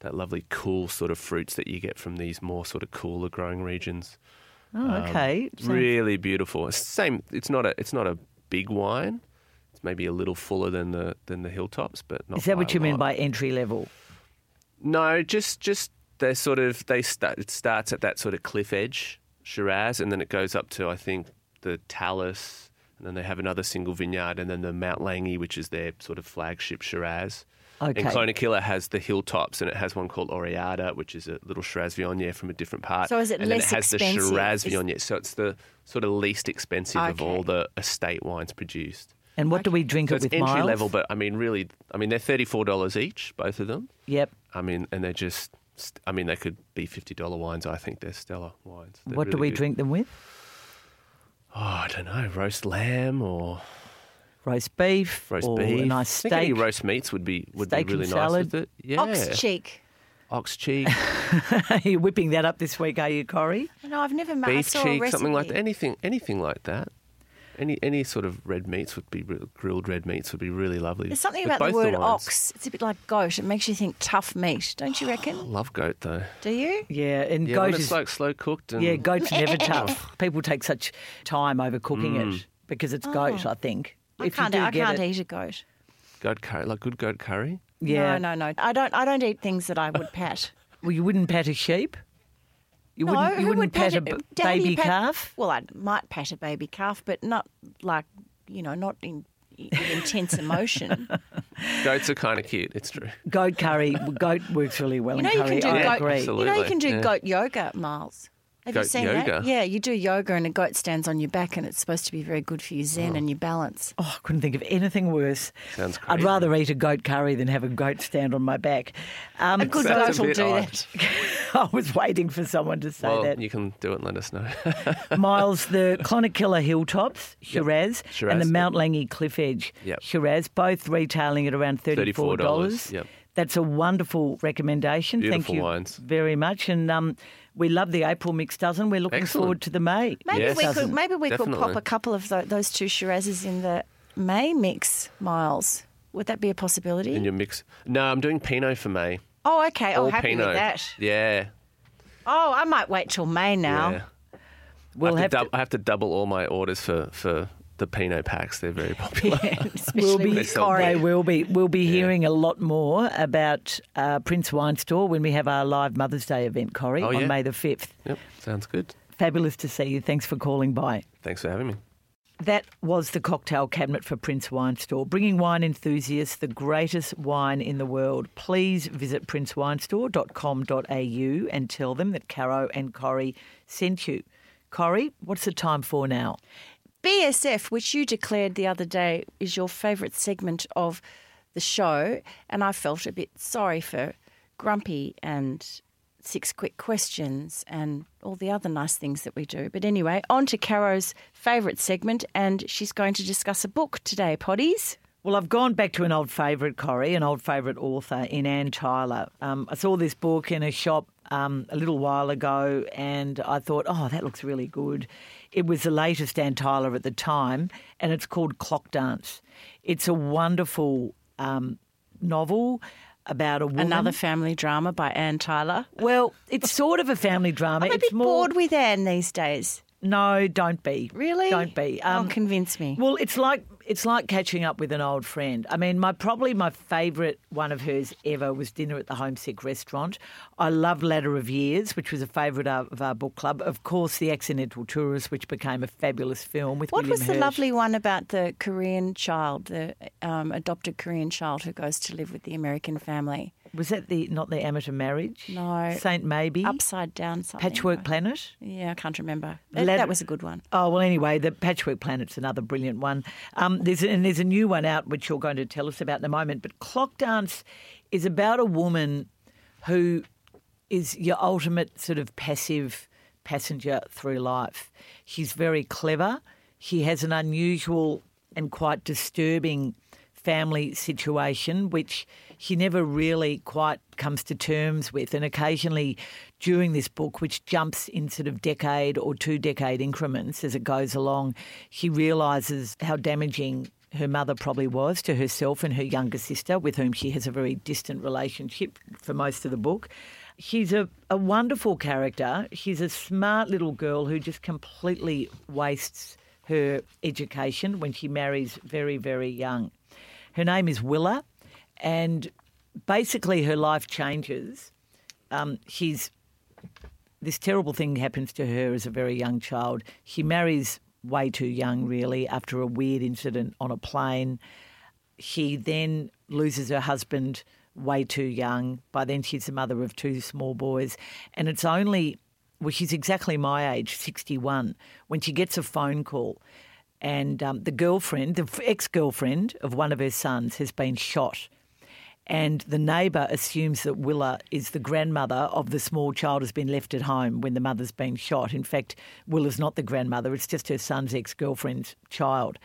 D: that lovely cool sort of fruits that you get from these more sort of cooler growing regions.
B: Oh, um, okay. Sounds-
D: Really beautiful. Same. It's not a. It's not a big wine. It's maybe a little fuller than the than the hilltops, but not.
B: Is that what you mean by entry level?
D: No, just just they sort of they start. It starts at that sort of cliff edge Shiraz, and then it goes up to I think the Talus, and then they have another single vineyard, and then the Mount Langi, which is their sort of flagship Shiraz.
B: Okay.
D: And Clonakilla has the hilltops, and it has one called O'Riada, which is a little Shiraz Viognier from a different part.
C: So is it
D: and
C: less
D: then it has
C: expensive?
D: the Shiraz
C: Is-
D: Viognier. So it's the sort of least expensive of all the estate wines produced.
B: And what do we drink
D: So
B: it
D: it's
B: with
D: entry
B: Miles?
D: level, but I mean, really, I mean, they're thirty-four dollars each, both of them.
B: Yep.
D: I mean, and they're just, I mean, they could be fifty dollar wines. I think they're stellar wines. They're
B: What do we
D: good.
B: drink them with?
D: Oh, I don't know, roast lamb or
B: Roast beef,
D: roast
B: or
D: beef.
B: a nice
D: I think any
B: steak.
D: roast meats would be would
B: Steak
D: be
B: and
D: really
B: salad.
D: nice with it. Yeah,
C: Ox cheek.
D: ox cheek,
B: You're whipping that up this week, are you, Corrie?
C: No, I've never made.
D: Beef
C: saw a
D: cheek, something like that. Anything, anything like that. Any any sort of red meats would be grilled red meats would be really lovely.
C: There's something about the word
D: wines.
C: ox. It's a bit like goat. It makes you think tough meat, don't you
D: I
C: reckon?
D: love goat though.
C: Do you?
B: Yeah, and
D: Yeah,
B: goat
D: when
B: is
D: it's like slow cooked and
B: yeah, goat's never tough. People take such time over cooking
D: Mm.
B: it because it's goat. I think.
C: I
B: If
C: can't.
B: do
C: I
B: get
C: can't
B: it-
C: eat a goat.
D: goat curry, like good goat curry.
B: Yeah.
C: No, no, no. I don't. I don't eat things that I would pat.
B: Well, you wouldn't pat a sheep. You
C: no,
B: wouldn't. You
C: who
B: wouldn't
C: would
B: pat,
C: pat
B: a b- baby
C: pat-
B: calf.
C: Well, I might pat a baby calf, but not like you know, not in, in intense emotion.
D: Goats are kind of cute. It's true.
B: Goat curry. goat works really well
C: You know,
B: in
C: you
B: curry.
C: can do
B: I
C: goat.
B: agree.
C: You know, you can do
D: yeah.
C: goat yoga, Miles. Have you seen
D: yoga?
C: that? Yeah, you do yoga and a goat stands on your back, and it's supposed to be very good for your zen and your balance.
B: Oh, I couldn't think of anything worse.
D: Sounds
B: I'd rather eat a goat curry than have a goat stand on my back. Um,
C: A good goat
D: a
C: will do
D: odd.
C: that.
B: I was waiting for someone to say
D: well,
B: that.
D: you can do it and let us know.
B: Miles, the Clonakilla Hilltops, Shiraz,
D: Shiraz,
B: and the. Mount Langi Cliff Edge
D: Yep.
B: Shiraz, both retailing at around $34.
D: $34, yep.
B: That's a wonderful recommendation. Thank you
D: wines.
B: very much. And um, we love the April mix dozen. We're looking
D: Excellent.
B: forward to the May.
C: Maybe
D: Yes.
C: we could. Maybe we could pop a couple of tho- those two Shirazes in the May mix, Miles. Would that be a possibility?
D: in your mix. No, I'm doing Pinot for May.
C: oh, okay. Oh,
D: All
C: happy
D: Pinot.
C: with that.
D: Yeah.
C: Oh, I might wait till May now.
D: yeah.
B: We'll
D: I, have
B: have
D: to
B: to-
D: I have to double all my orders for, for the Pinot packs. They're very popular.
C: Especially
B: We'll be,
C: with
D: sell
C: Corrie.
B: they will be. We'll be hearing a lot more about uh, Prince Wine Store when we have our live Mother's Day event, Corrie,
D: Oh,
B: on
D: yeah.
B: May the fifth.
D: yep, sounds good.
B: Fabulous to see you. Thanks for calling by.
D: Thanks for having me.
B: That was the cocktail cabinet for Prince Wine Store, bringing wine enthusiasts the greatest wine in the world. Please visit princewinestore.com.au and tell them that Caro and Corrie sent you. Corrie, what's the time for now?
C: BSF, which you declared the other day is your favourite segment of the show, and I felt a bit sorry for Grumpy and Six Quick Questions and all the other nice things that we do. But anyway, on to Caro's favourite segment, and she's going to discuss a book today, Potties.
B: Well, I've gone back to an old favourite, Corrie, an old favourite author in Anne Tyler. Um, I saw this book in a shop um, a little while ago and I thought, oh, that looks really good. It was the latest Anne Tyler at the time and it's called Clock Dance. It's a wonderful um, novel about a woman.
C: Another family drama by Anne Tyler.
B: Well, it's sort of a family drama.
C: I'm a
B: it's
C: bit
B: more.
C: bored with Anne these days.
B: No, don't be.
C: Really?
B: Don't be. Um,
C: oh, convince me.
B: Well, it's like it's like catching up with an old friend. I mean, my probably my favourite one of hers ever was Dinner at the Homesick Restaurant. I love Ladder of Years, which was a favourite of our book club. Of course, The Accidental Tourist, which became a fabulous film with
C: What
B: William
C: was the
B: Hirsch.
C: lovely one about the Korean child, the um, adopted Korean child who goes to live with the American family?
B: Was that the not the amateur marriage?
C: No.
B: Saint Maybe.
C: Upside down something.
B: Patchwork Planet.
C: Yeah, I can't remember. That,
B: Lad-
C: that was a good one.
B: Oh well, anyway, the Patchwork Planet's another brilliant one. Um, there's and there's a new one out which you're going to tell us about in a moment. But Clock Dance is about a woman who is your ultimate sort of passive passenger through life. She's very clever. She has an unusual and quite disturbing family situation, which she never really quite comes to terms with. And occasionally during this book, which jumps in sort of decade or two decade increments as it goes along, she realises how damaging her mother probably was to herself and her younger sister, with whom she has a very distant relationship for most of the book. She's a, a wonderful character. She's a smart little girl who just completely wastes her education when she marries very, very young. Her name is Willa, and basically her life changes. Um, she's this terrible thing happens to her as a very young child. She marries way too young, really, after a weird incident on a plane. She then loses her husband way too young. By then, she's the mother of two small boys. And it's only, well, she's exactly my age, 61, when she gets a phone call. And um, the girlfriend, the ex girlfriend of one of her sons, has been shot. And the neighbour assumes that Willa is the grandmother of the small child who's been left at home when the mother's been shot. In fact, Willa's not the grandmother, it's just her son's ex girlfriend's child.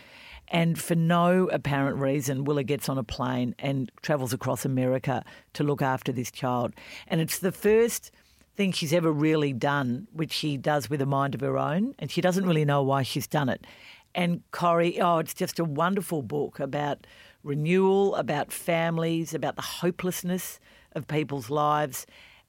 B: And for no apparent reason, Willa gets on a plane and travels across America to look after this child. And it's the first thing she's ever really done, which she does with a mind of her own, and she doesn't really know why she's done it. And Corrie, oh, it's just a wonderful book about renewal, about families, about the hopelessness of people's lives,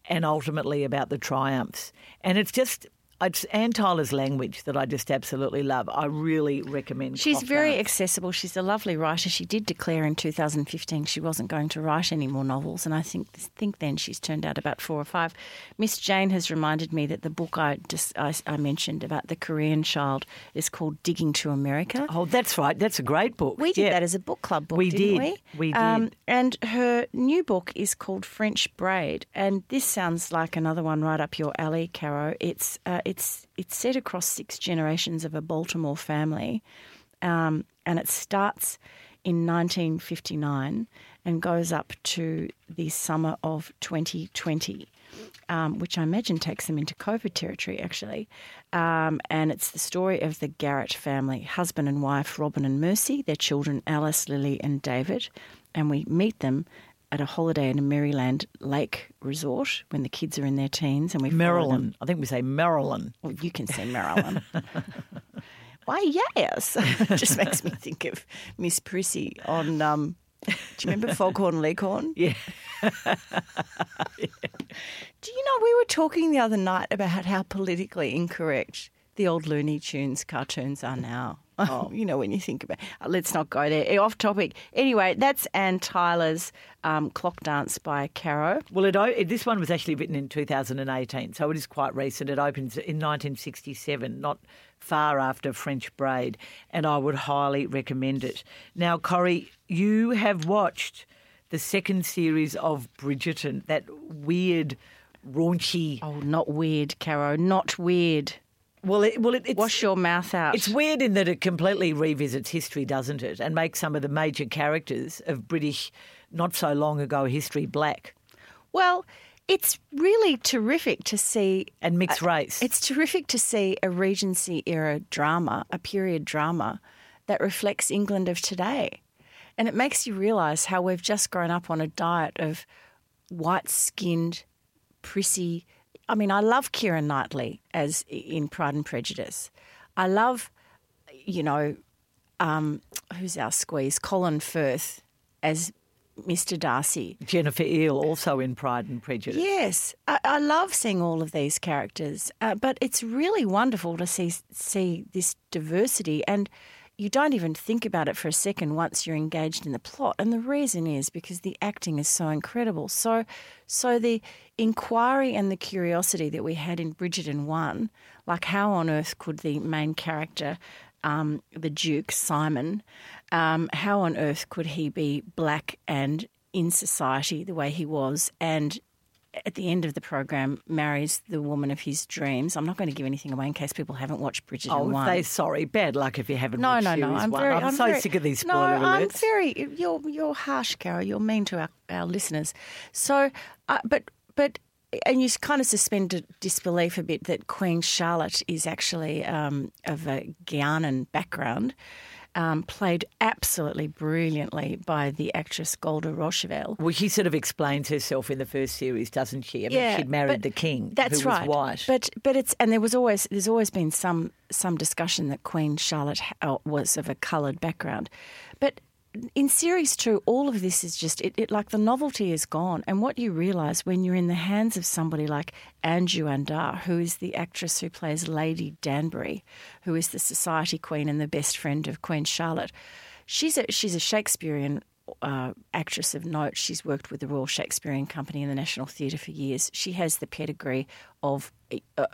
B: and ultimately about the triumphs. And it's just it's Anne Tyler's language that I just absolutely love. I really recommend.
C: She's very accessible. She's a lovely writer. She did declare in 2015 she wasn't going to write any more novels, and I think think then she's turned out about four or five. Miss Jane has reminded me that the book I just I, I mentioned about the Korean child is called Digging to America.
B: Oh, that's right. That's a great book.
C: We did
B: Yeah.
C: that as a book club book,
B: We
C: didn't
B: did.
C: we?
B: We
C: Um,
B: did.
C: and her new book is called French Braid, and this sounds like another one right up your alley, Caro. It's uh, it's it's set across six generations of a Baltimore family, um, and it starts in 1959 and goes up to the summer of 2020 um, which I imagine takes them into COVID territory, actually. Um, and it's the story of the Garrett family husband and wife, Robin and Mercy, their children, Alice, Lily, and David. And we meet them at a holiday in a Maryland lake resort when the kids are in their teens. And we
B: Maryland. I think we say Maryland.
C: Well, you can say Maryland. Why, yes. it just makes me think of Miss Prissy on. Um, do you remember Foghorn Leghorn?
B: Yeah.
C: Do you know we were talking the other night about how politically incorrect the old Looney Tunes cartoons are now. Oh. you know when you think about. Uh, let's not go there. Eh, Off topic. Anyway, that's Anne Tyler's um, Clock Dance by Caro.
B: Well, it, it, this one was actually written in 2018, so it is quite recent. It opens in 1967, not far after French Braid, and I would highly recommend it. Now, Corrie, you have watched the second series of Bridgerton, that weird, raunchy.
C: Oh, not weird, Caro. Not weird.
B: Well, it, well, it, it's,
C: Wash your mouth out.
B: It's weird in that it completely revisits history, doesn't it? And makes some of the major characters of British, not so long ago history black
C: well, it's really terrific to see
B: and mixed race.
C: It's terrific to see a Regency era drama, a period drama that reflects England of today. And it makes you realise how we've just grown up on a diet of white skinned, prissy. I mean, I love Keira Knightley as in Pride and Prejudice. I love, you know, um, who's our squeeze? Colin Firth as Mr. Darcy.
B: Jennifer Ehle, also in Pride and Prejudice.
C: Yes, I, I love seeing all of these characters, uh, but it's really wonderful to see see this diversity, and you don't even think about it for a second once you're engaged in the plot. And the reason is because the acting is so incredible. So, so the inquiry and the curiosity that we had in Bridgerton One, like how on earth could the main character um, the Duke, Simon, um, how on earth could he be black and in society the way he was and at the end of the program marries the woman of his dreams. I'm not going to give anything away in case people haven't watched Bridget.
B: Oh,
C: 1.
B: they sorry, bad luck if you haven't
C: no,
B: watched
C: no, no. I'm
B: one.
C: very.
B: I'm, so
C: very,
B: sick of these spoiler
C: no,
B: spoiler
C: I'm
B: alerts.
C: very. You're you're harsh, Carol. You're mean to our, our listeners. So, uh, but but. And you kind of suspend disbelief a bit that Queen Charlotte is actually um, of a Guianan background, um, played absolutely brilliantly by the actress Golda Rosheuvel.
B: Well, she sort of explains herself in the first series, doesn't she? I mean, she'd married the king,
C: That's right.
B: white.
C: But but it's and there was always there's always been some some discussion that Queen Charlotte was of a coloured background, but. In series two, all of this is just it, it. Like the novelty is gone, and what you realise when you're in the hands of somebody like Adjoa Andoh, who is the actress who plays Lady Danbury, who is the society queen and the best friend of Queen Charlotte, she's a she's a Shakespearean uh, actress of note. She's worked with the Royal Shakespearean Company and the National Theatre for years. She has the pedigree of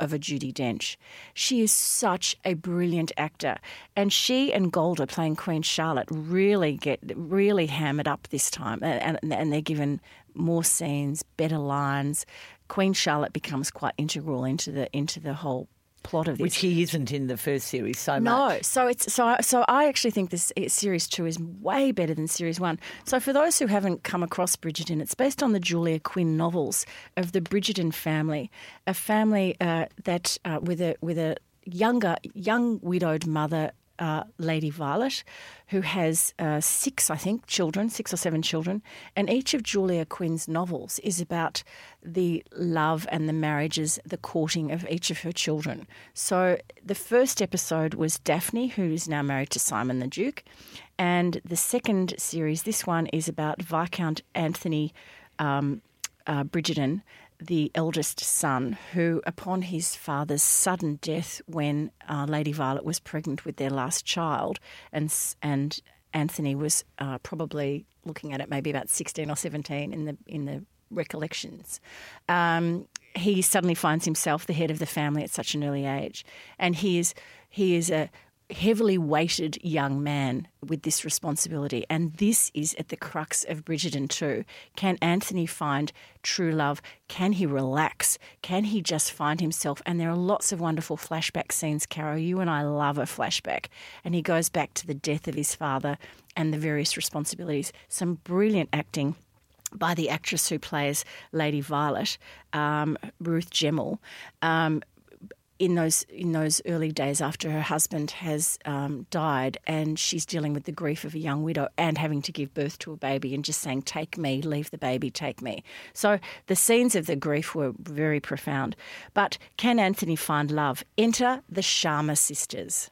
C: of a Judi Dench. She is such a brilliant actor, and she and Golda playing Queen Charlotte really get really hammered up this time, and and they're given more scenes, better lines. Queen Charlotte becomes quite integral into the into the whole plot of this.
B: Which he isn't in the first series so
C: no,
B: much.
C: No, so it's so so I actually think this series two is way better than series one. So for those who haven't come across Bridgerton, it's based on the Julia Quinn novels of the Bridgerton family, a family uh, that uh, with a with a younger young widowed mother uh, Lady Violet, who has uh, six, I think, children, six or seven children. And each of Julia Quinn's novels is about the love and the marriages, the courting of each of her children. So the first episode was Daphne, who is now married to Simon the Duke. And the second series, this one, is about Viscount Anthony um, uh, Bridgerton, the eldest son, who, upon his father's sudden death when uh, Lady Violet was pregnant with their last child, and and Anthony was uh, probably looking at it maybe about sixteen or seventeen in the in the recollections. Um, he suddenly finds himself the head of the family at such an early age, and he is he is a heavily weighted young man with this responsibility. And this is at the crux of Bridgerton too. Can Anthony find true love? Can he relax? Can he just find himself? And there are lots of wonderful flashback scenes, Caro. You and I love a flashback. And he goes back to the death of his father and the various responsibilities. Some brilliant acting by the actress who plays Lady Violet, um, Ruth Gemmell. Um, in those in those early days after her husband has um, died, and she's dealing with the grief of a young widow and having to give birth to a baby, and just saying, "Take me, leave the baby, take me." So the scenes of the grief were very profound. But can Anthony find love? Enter the Sharma sisters.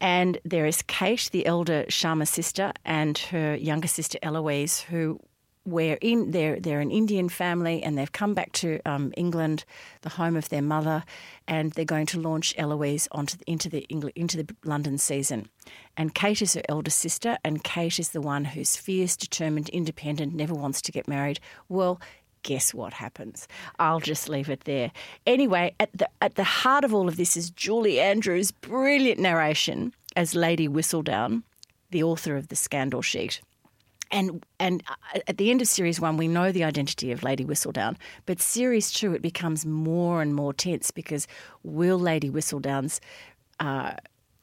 C: And there is Kate, the elder Sharma sister, and her younger sister Eloise, who where in they're they're an Indian family and they've come back to um, England, the home of their mother, and they're going to launch Eloise onto the, into the England, into the London season. And Kate is her elder sister, and Kate is the one who's fierce, determined, independent, never wants to get married. Well. Guess what happens? I'll just leave it there. Anyway, at the at the heart of all of this is Julie Andrews' brilliant narration as Lady Whistledown, the author of the Scandal Sheet and and uh, at the end of series one, we know the identity of Lady Whistledown, but series two, it becomes more and more tense because will Lady Whistledown's uh,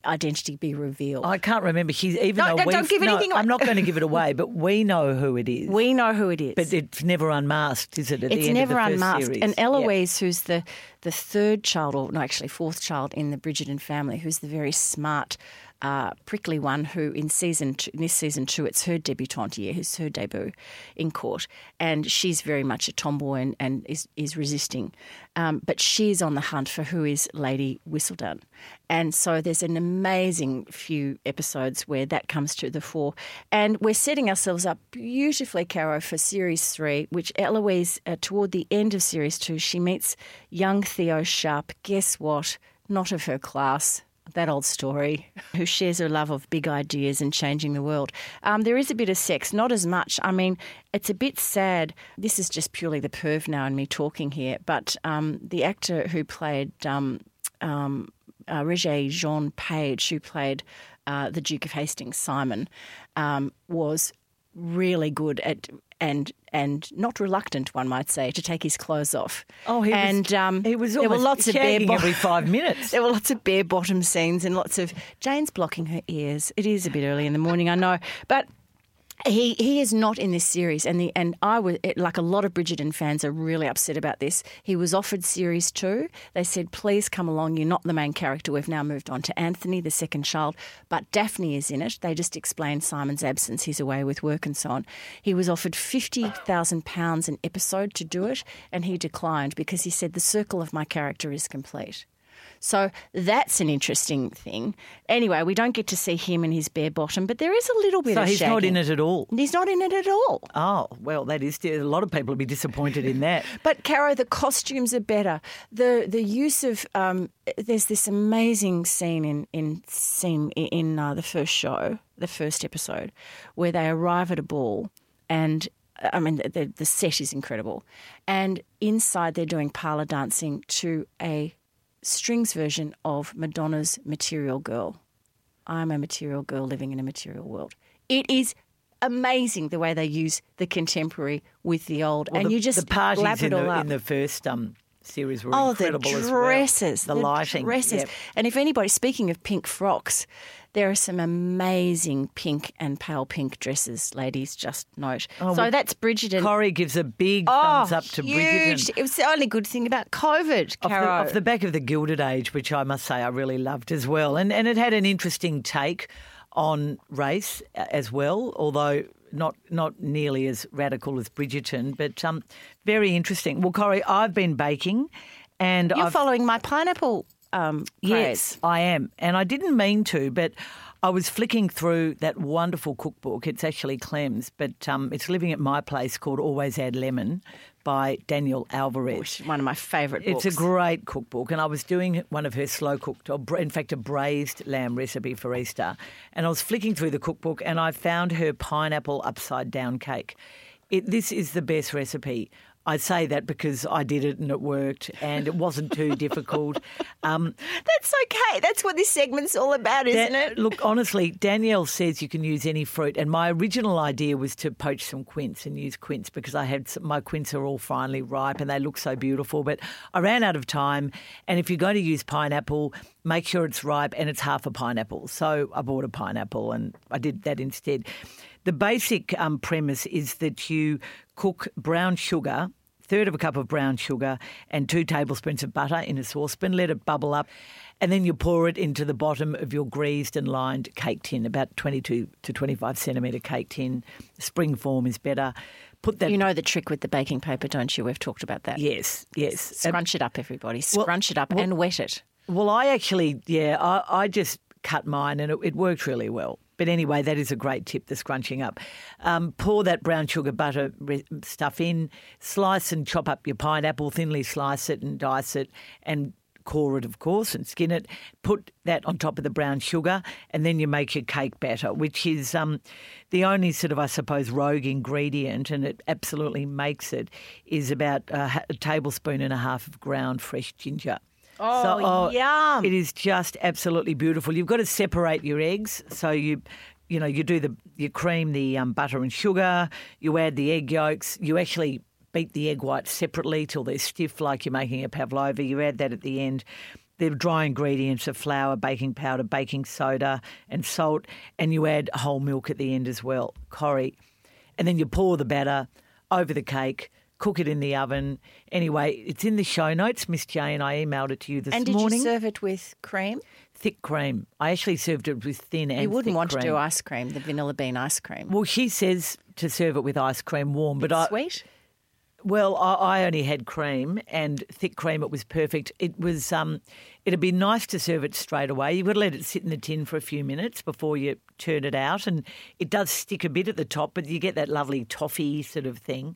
C: identity be revealed?
B: I can't remember. She's even
C: no,
B: though
C: no, don't give
B: no,
C: anything away.
B: I'm not going to give it away, but we know who it is.
C: We know who it is,
B: but it's never unmasked, is it? At
C: it's
B: the end
C: never
B: of the
C: unmasked.
B: Series?
C: And Eloise, who's the the third child, or no, actually fourth child in the Bridgerton family, who's the very smart uh, prickly one who in season two, in this season two it's her debutante year, it's her debut in court, and she's very much a tomboy and, and is is resisting, um, but she's on the hunt for who is Lady Whistledown, and so there's an amazing few episodes where that comes to the fore, and we're setting ourselves up beautifully, Caro, for series three, which Eloise uh, toward the end of series two she meets young Theo Sharp. Guess what? Not of her class that old story, who shares her love of big ideas and changing the world. Um, there is a bit of sex, not as much. I mean, it's a bit sad. This is just purely the perv now and me talking here, but um, the actor who played um, um, uh, Regé-Jean Page, who played uh, the Duke of Hastings, Simon, um, was really good at and and not reluctant, one might say, to take his clothes off.
B: Oh, he
C: and
B: was,
C: um,
B: he was
C: there were lots of bare
B: bo- every five minutes.
C: there were lots of bare bottom scenes and lots of Jane's blocking her ears. It is a bit early in the morning, I know, but he he is not in this series, and the and I was like a lot of Bridgerton fans are really upset about this. He was offered series two. They said, "Please come along. You're not the main character. We've now moved on to Anthony, the second child, but Daphne is in it." They just explained Simon's absence. He's away with work and so on. He was offered fifty thousand pounds an episode to do it, and he declined because he said the circle of my character is complete. So that's an interesting thing. Anyway, we don't get to see him in his bare bottom, but there is a little bit
B: So
C: of
B: he's not in it at all.
C: He's not in it at all.
B: Oh, well, that is a lot of people will be disappointed in that.
C: But Caro, the costumes are better. The the use of um, there's this amazing scene in in scene in uh, the first show, the first episode, where they arrive at a ball, and I mean the, the set is incredible, and inside they're doing parlor dancing to a strings version of Madonna's Material Girl. I'm a material girl living in a material world. It is amazing the way they use the contemporary with the old,
B: Well,
C: and
B: the,
C: you just
B: the parties
C: lap
B: in
C: it all
B: the,
C: up.
B: in the first um, series were
C: Oh, the
B: incredible as well.
C: dresses,
B: The, lighting,
C: dresses.
B: yep.
C: And if anybody, speaking of pink frocks, there are some amazing pink and pale pink dresses, ladies. Just note. so
B: Oh, well,
C: that's Bridgerton.
B: Corrie gives a big
C: oh,
B: thumbs up to
C: huge.
B: Bridgerton.
C: It was the only good thing about COVID,
B: Off the,
C: Caro.
B: off the back of the Gilded Age, which I must say I really loved as well. And, and it had an interesting take on race uh, as well, although not not nearly as radical as Bridgerton, but um, very interesting. Well, Corrie, I've been baking and
C: You're
B: I've
C: following my pineapple um,
B: Yes. I am. And I didn't mean to, but I was flicking through that wonderful cookbook. It's actually Clem's, but um, it's living at my place called Always Add Lemon by Danielle Alvarez.
C: Which is one of my favourite books.
B: It's a great cookbook, and I was doing one of her slow cooked, or in fact, a braised lamb recipe for Easter. And I was flicking through the cookbook, and I found her pineapple upside down cake. It, this is the best recipe. I say that because I did it and it worked, and it wasn't too difficult. Um,
C: That's okay. That's what this segment's all about, isn't
B: Dan-
C: it?
B: Look, honestly, Danielle says you can use any fruit, and my original idea was to poach some quince and use quince because I had some, my quince are all finely ripe and they look so beautiful. But I ran out of time, and if you're going to use pineapple, make sure it's ripe and it's half a pineapple. So I bought a pineapple and I did that instead. The basic um, premise is that you cook brown sugar third of a cup of brown sugar and two tablespoons of butter in a saucepan. Let it bubble up, and then you pour it into the bottom of your greased and lined cake tin, about 22 to 25 centimetre cake tin. Spring form is better. Put that.
C: You know the trick with the baking paper, don't you? We've talked about that.
B: yes, yes.
C: Scrunch it up, everybody.
B: Well-
C: Scrunch it up
B: well-
C: and wet it.
B: Well, I actually, yeah, I, I just cut mine and it, it worked really well. But anyway, that is a great tip, the scrunching up. Um, pour that brown sugar butter re- stuff in, slice and chop up your pineapple, thinly slice it and dice it, and core it, of course, and skin it. Put that on top of the brown sugar, and then you make your cake batter, which is um, the only sort of, I suppose, rogue ingredient, and it absolutely makes it, is about a, a tablespoon and a half of ground fresh ginger.
C: Oh, yum.
B: It is just absolutely beautiful. You've got to separate your eggs. So you, you know, you do the you cream the um, butter and sugar. You add the egg yolks. You actually beat the egg whites separately till they're stiff, like you're making a pavlova. You add that at the end. The dry ingredients are flour, baking powder, baking soda, and salt, and you add whole milk at the end as well, Corrie. And then you pour the batter over the cake. Cook it in the oven. Anyway, it's in the show notes. Miss Jane, I emailed it to you this morning.
C: And did
B: morning
C: you serve it with cream?
B: thick cream. I actually served it with thin and
C: You wouldn't want
B: cream.
C: to do ice cream, the vanilla bean ice cream.
B: Well, she says to serve it with ice cream warm, but I
C: Sweet.
B: well, I, I only had cream and thick cream. It was perfect. It was. Um, it'd be nice to serve it straight away. You would let it sit in the tin for a few minutes before you turn it out, and it does stick a bit at the top, but you get that lovely toffee sort of thing.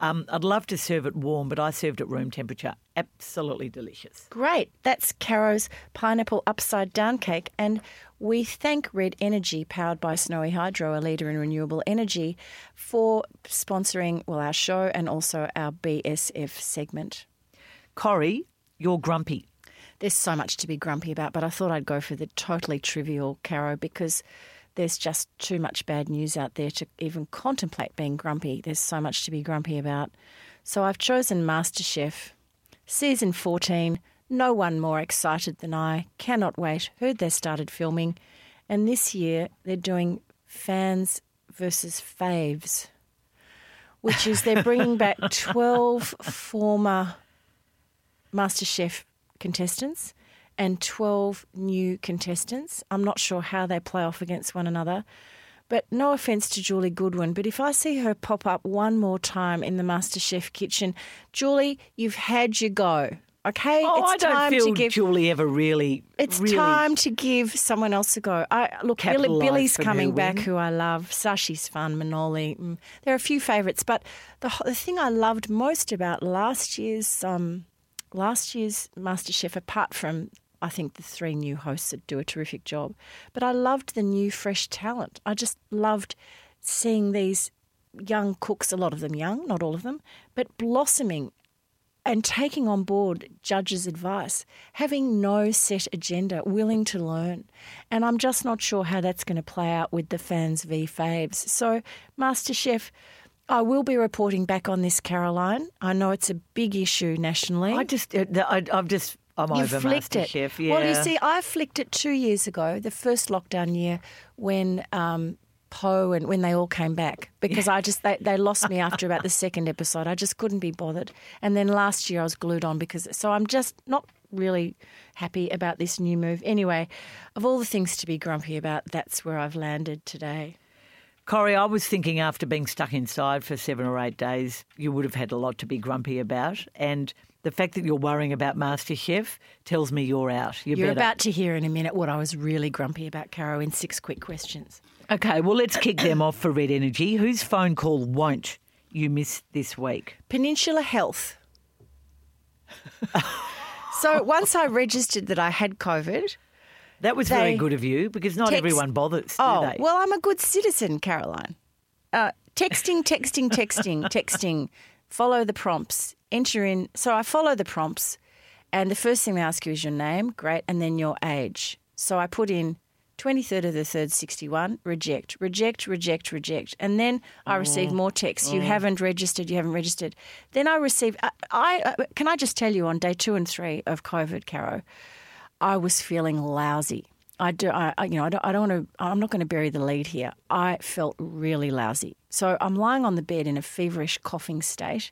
B: Um, I'd love to serve it warm, but I served at room temperature. Absolutely delicious.
C: Great. That's Caro's pineapple upside down cake. And we thank Red Energy, powered by Snowy Hydro, a leader in renewable energy, for sponsoring well our show and also our BSF segment.
B: Corrie, you're grumpy.
C: There's so much to be grumpy about, but I thought I'd go for the totally trivial Caro because there's just too much bad news out there to even contemplate being grumpy. There's so much to be grumpy about. So I've chosen MasterChef, season 14. No one more excited than I. Cannot wait. Heard they started filming. And this year they're doing fans versus faves, which is they're bringing back 12 former MasterChef contestants and 12 new contestants. I'm not sure how they play off against one another. But no offence to Julie Goodwin, but if I see her pop up one more time in the MasterChef kitchen, Julie, you've had your go. Okay,
B: Oh,
C: it's
B: I don't
C: time
B: feel
C: to give.
B: Julie ever really.
C: It's
B: really,
C: time to give someone else a go. I look, Billy, Billy's coming back,
B: win.
C: who I love. Sashi's fun. Manoli. Mm, there are a few favourites, but the the thing I loved most about last year's um, last year's MasterChef, apart from I think the three new hosts do a terrific job, but I loved the new fresh talent. I just loved seeing these young cooks, a lot of them young, not all of them, but blossoming and taking on board judges' advice, having no set agenda, willing to learn. And I'm just not sure how that's going to play out with the fans v faves. So, MasterChef, I will be reporting back on this, Caroline. I know it's a big issue nationally.
B: I just, uh, I've just, I'm
C: You
B: over
C: flicked it.
B: Yeah.
C: Well, you see, I flicked it two years ago, the first lockdown year, when um, Poh and when they all came back, because I just they, they lost me after about the second episode. I just couldn't be bothered. And then last year I was glued on because so I'm just not really happy about this new move. Anyway, of all the things to be grumpy about, that's where I've landed today.
B: Corrie, I was thinking after being stuck inside for seven or eight days, you would have had a lot to be grumpy about. And the fact that you're worrying about MasterChef tells me you're out. You're,
C: You're about to hear in a minute what I was really grumpy about, Caro, in six quick questions.
B: Okay, well, let's kick them off for Red Energy. Whose phone call won't you miss this week?
C: Peninsula Health. so once I registered that I had COVID,
B: That was very good of you because not
C: text-
B: everyone bothers, do
C: oh
B: they?
C: well, I'm a good citizen, Caroline. Uh, texting, texting, texting, texting. Follow the prompts. Enter in. So I follow the prompts, and the first thing they ask you is your name, great, and then your age. So I put in 23rd of the 3rd, 61, reject, reject, reject, reject. And then I receive more texts. You haven't registered, you haven't registered. Then I receive, I, I uh, can I just tell you on day two and three of COVID, Caro, I was feeling lousy. I do, I, I- you know, I don't, I don't want to. I'm not going to bury the lead here. I felt really lousy, so I'm lying on the bed in a feverish coughing state,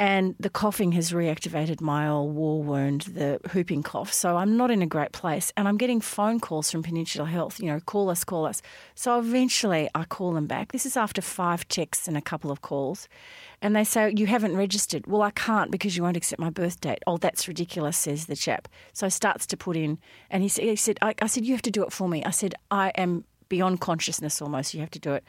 C: and the coughing has reactivated my old war wound, the whooping cough. So I'm not in a great place, and I'm getting phone calls from Peninsula Health. You know, call us, call us. So eventually, I call them back. This is after five texts and a couple of calls, and they say you haven't registered. Well, I can't because you won't accept my birth date. Oh, that's ridiculous, says the chap. So starts to put in, and he, he said, I, I said you have to do it for me. I said I am beyond consciousness almost. You have to do it.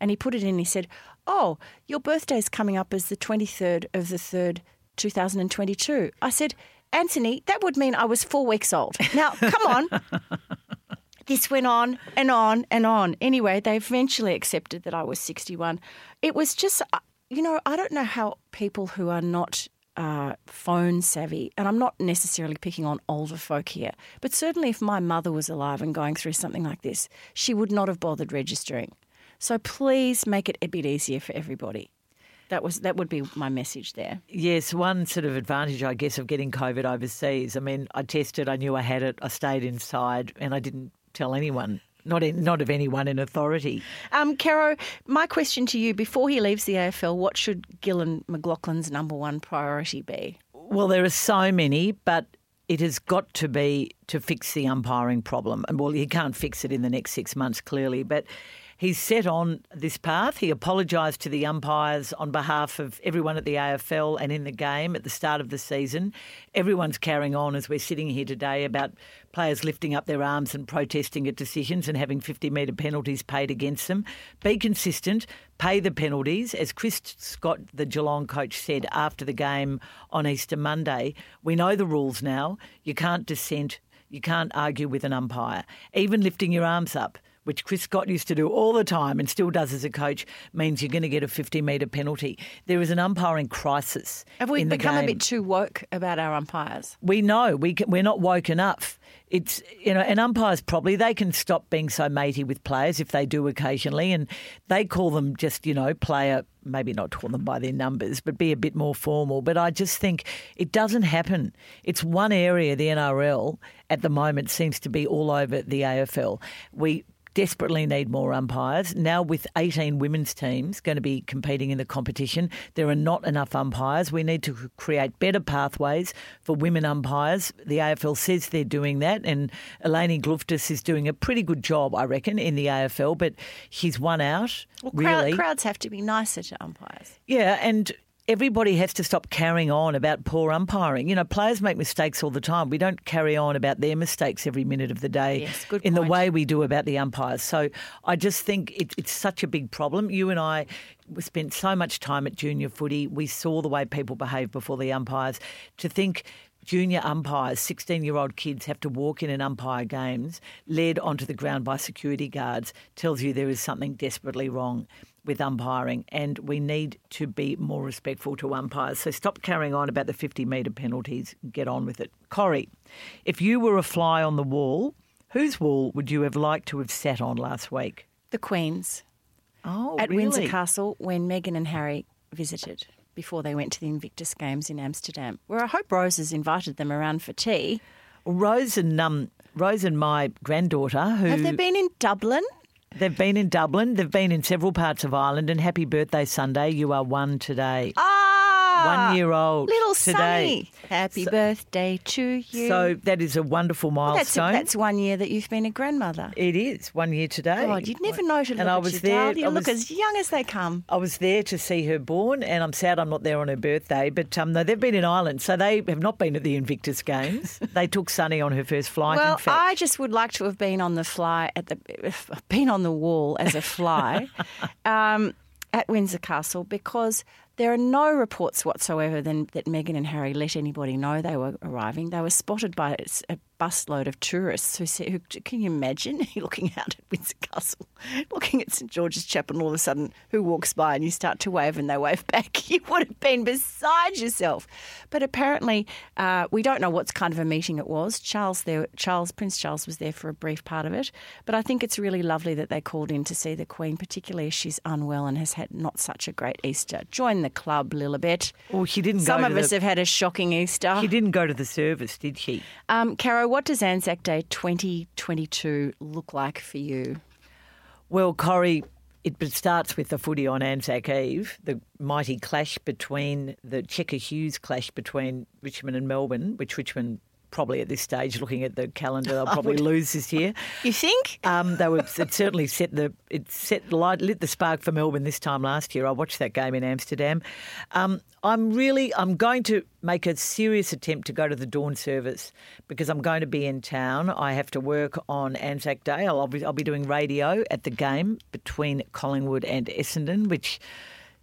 C: And he put it in. He said, "Oh, your birthday's coming up as the twenty third of the third, two thousand and twenty two. I said, "Anthony, that would mean I was four weeks old." Now, come on. This went on and on and on. Anyway, they eventually accepted that I was 61. It was just, uh, you know, I don't know how people who are not uh, phone savvy, and I'm not necessarily picking on older folk here, but certainly if my mother was alive and going through something like this, she would not have bothered registering. So please make it a bit easier for everybody. That was that would be my message there.
B: Yes, one sort of advantage, I guess, of getting COVID overseas. I mean, I tested, I knew I had it, I stayed inside, and I didn't tell anyone, not in, not of anyone in authority.
C: Um, Caro, my question to you: Before he leaves the AFL, what should Gillon McLachlan's number one priority be?
B: Well, there are so many, but it has got to be to fix the umpiring problem. And well, he can't fix it in the next six months, clearly, but. He's set on this path. He apologised to the umpires on behalf of everyone at the AFL and in the game at the start of the season. Everyone's carrying on as we're sitting here today about players lifting up their arms and protesting at decisions and having 50 metre penalties paid against them. Be consistent, pay the penalties. As Chris Scott, the Geelong coach, said after the game on Easter Monday, we know the rules now. You can't dissent, you can't argue with an umpire. Even lifting your arms up which Chris Scott used to do all the time and still does as a coach, means you're going to get a 50 metre penalty. There is an umpiring crisis.
C: Have we become a bit too woke about our umpires?
B: We know we can, we're not woke enough. It's you know, and umpires probably they can stop being so matey with players if they do occasionally, and they call them just you know player. Maybe not call them by their numbers, but be a bit more formal. But I just think it doesn't happen. It's one area the NRL at the moment seems to be all over the AFL. We desperately need more umpires. Now, with 18 women's teams going to be competing in the competition, there are not enough umpires. We need to create better pathways for women umpires. The AFL says they're doing that, and Eleni Glouftsis is doing a pretty good job, I reckon, in the AFL, but she's one out,
C: Well, crowd,
B: really.
C: crowds have to be nicer to umpires.
B: Yeah, and everybody has to stop carrying on about poor umpiring. You know, players make mistakes all the time. We don't carry on about their mistakes every minute of the day
C: Yes, good
B: in the way we do about the umpires. So I just think it, it's such a big problem. You and I we spent so much time at junior footy. We saw the way people behave before the umpires. To think junior umpires, 16 year old kids, have to walk in and umpire games led onto the ground by security guards tells you there is something desperately wrong with umpiring, and we need to be more respectful to umpires. So stop carrying on about the 50 metre penalties. Get on with it. Corrie, if you were a fly on the wall, whose wall would you have liked to have sat on last week?
C: The Queen's
B: Oh,
C: at
B: really?
C: Windsor Castle when Meghan and Harry visited before they went to the Invictus Games in Amsterdam, where I hope Rose has invited them around for tea.
B: Rose and um, Rose and my granddaughter, who
C: Have they been in Dublin?
B: They've been in Dublin, they've been in several parts of Ireland, and happy birthday Sunday! You are one today.
C: Ah,
B: One year old
C: Little
B: today.
C: Sonny. Happy birthday to you.
B: So that is a wonderful
C: Well, that's,
B: milestone.
C: that's one year that you've been a grandmother.
B: It is one year today.
C: God, you'd never know to look
B: And I was there.
C: You look as young as they come.
B: I was there to see her born, and I'm sad I'm not there on her birthday. But um, no, they've been in Ireland, so they have not been at the Invictus Games. they took Sunny on her first flight.
C: Well,
B: in fact.
C: I just would like to have been on the fly at the been on the wall as a fly um, at Windsor Castle because there are no reports whatsoever then, that Meghan and Harry let anybody know they were arriving. They were spotted by a busload of tourists who said, who, "Can you imagine looking out at Windsor Castle, looking at St George's Chapel, and all of a sudden, who walks by and you start to wave and they wave back? You would have been beside yourself." But apparently, uh, we don't know what kind of a meeting it was. Charles there, Charles Prince Charles was there for a brief part of it. But I think it's really lovely that they called in to see the Queen, particularly as she's unwell and has had not such a great Easter. Join the club, Lilibet.
B: well, she didn't
C: Some
B: go
C: of us
B: the,
C: have had a shocking Easter.
B: She didn't go to the service, did she?
C: Um, Caro, what does Anzac Day 2022 look like for you?
B: Well, Corrie, it starts with the footy on Anzac Eve, the mighty clash between the Checker Hughes clash between Richmond and Melbourne, which Richmond probably at this stage, looking at the calendar, they'll probably lose this year.
C: You think?
B: Um, they were it certainly set the it set light lit the spark for Melbourne this time last year. I watched that game in Amsterdam. Um, I'm really I'm going to make a serious attempt to go to the dawn service because I'm going to be in town. I have to work on Anzac Day. I'll, I'll be I'll be doing radio at the game between Collingwood and Essendon, which.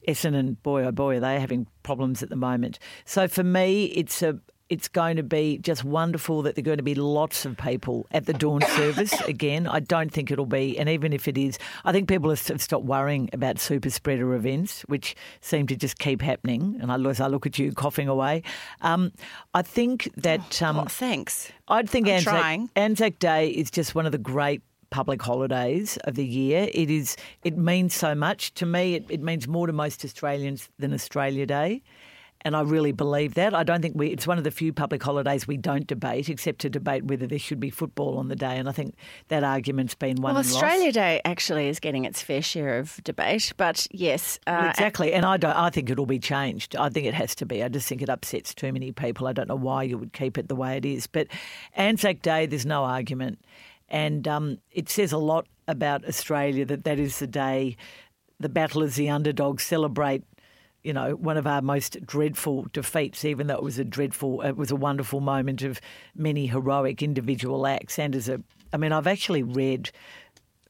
B: Essendon, boy oh boy, are they having problems at the moment. So for me, it's a it's going to be just wonderful that there are going to be lots of people at the dawn service again. I don't think it'll be, and even if it is, I think people have stopped worrying about super spreader events, which seem to just keep happening. And I, as I look at you coughing away, um, I think that um,
C: oh, thanks.
B: I'd think
C: I'm
B: Anzac,
C: trying.
B: Anzac Day is just one of the great public holidays of the year. It is. It means so much to me. It, it means more to most Australians than Australia Day. And I really believe that. I don't think we. It's one of the few public holidays we don't debate, except to debate whether there should be football on the day. And I think that argument's been won
C: Well, Australia
B: lost.
C: Day actually is getting its fair share of debate, but yes, uh,
B: exactly. And I don't. I think it'll be changed. I think it has to be. I just think it upsets too many people. I don't know why you would keep it the way it is. But Anzac Day, there's no argument, and um, it says a lot about Australia that that is the day the battle as the underdog celebrate. You know, one of our most dreadful defeats, even though it was a dreadful, uh, it was a wonderful moment of many heroic individual acts. And as a, I mean, I've actually read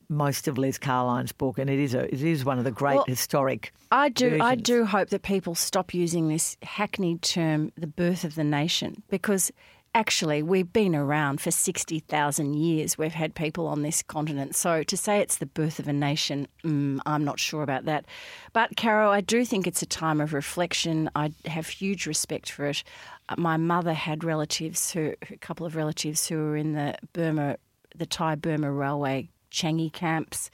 B: most of Les Carlyon's book, and it is a, it is one of the great
C: Well,
B: historic.
C: I do. I do hope that people stop using this hackneyed term, "the birth of the nation," because actually we've been around for sixty thousand years. We've had people on this continent, so to say it's the birth of a nation, mm, I'm not sure about that. But Caro, I do think it's a time of reflection. I have huge respect for it. Uh, My mother had relatives who, a couple of relatives who were in the Burma, the Thai Burma Railway Changi camps.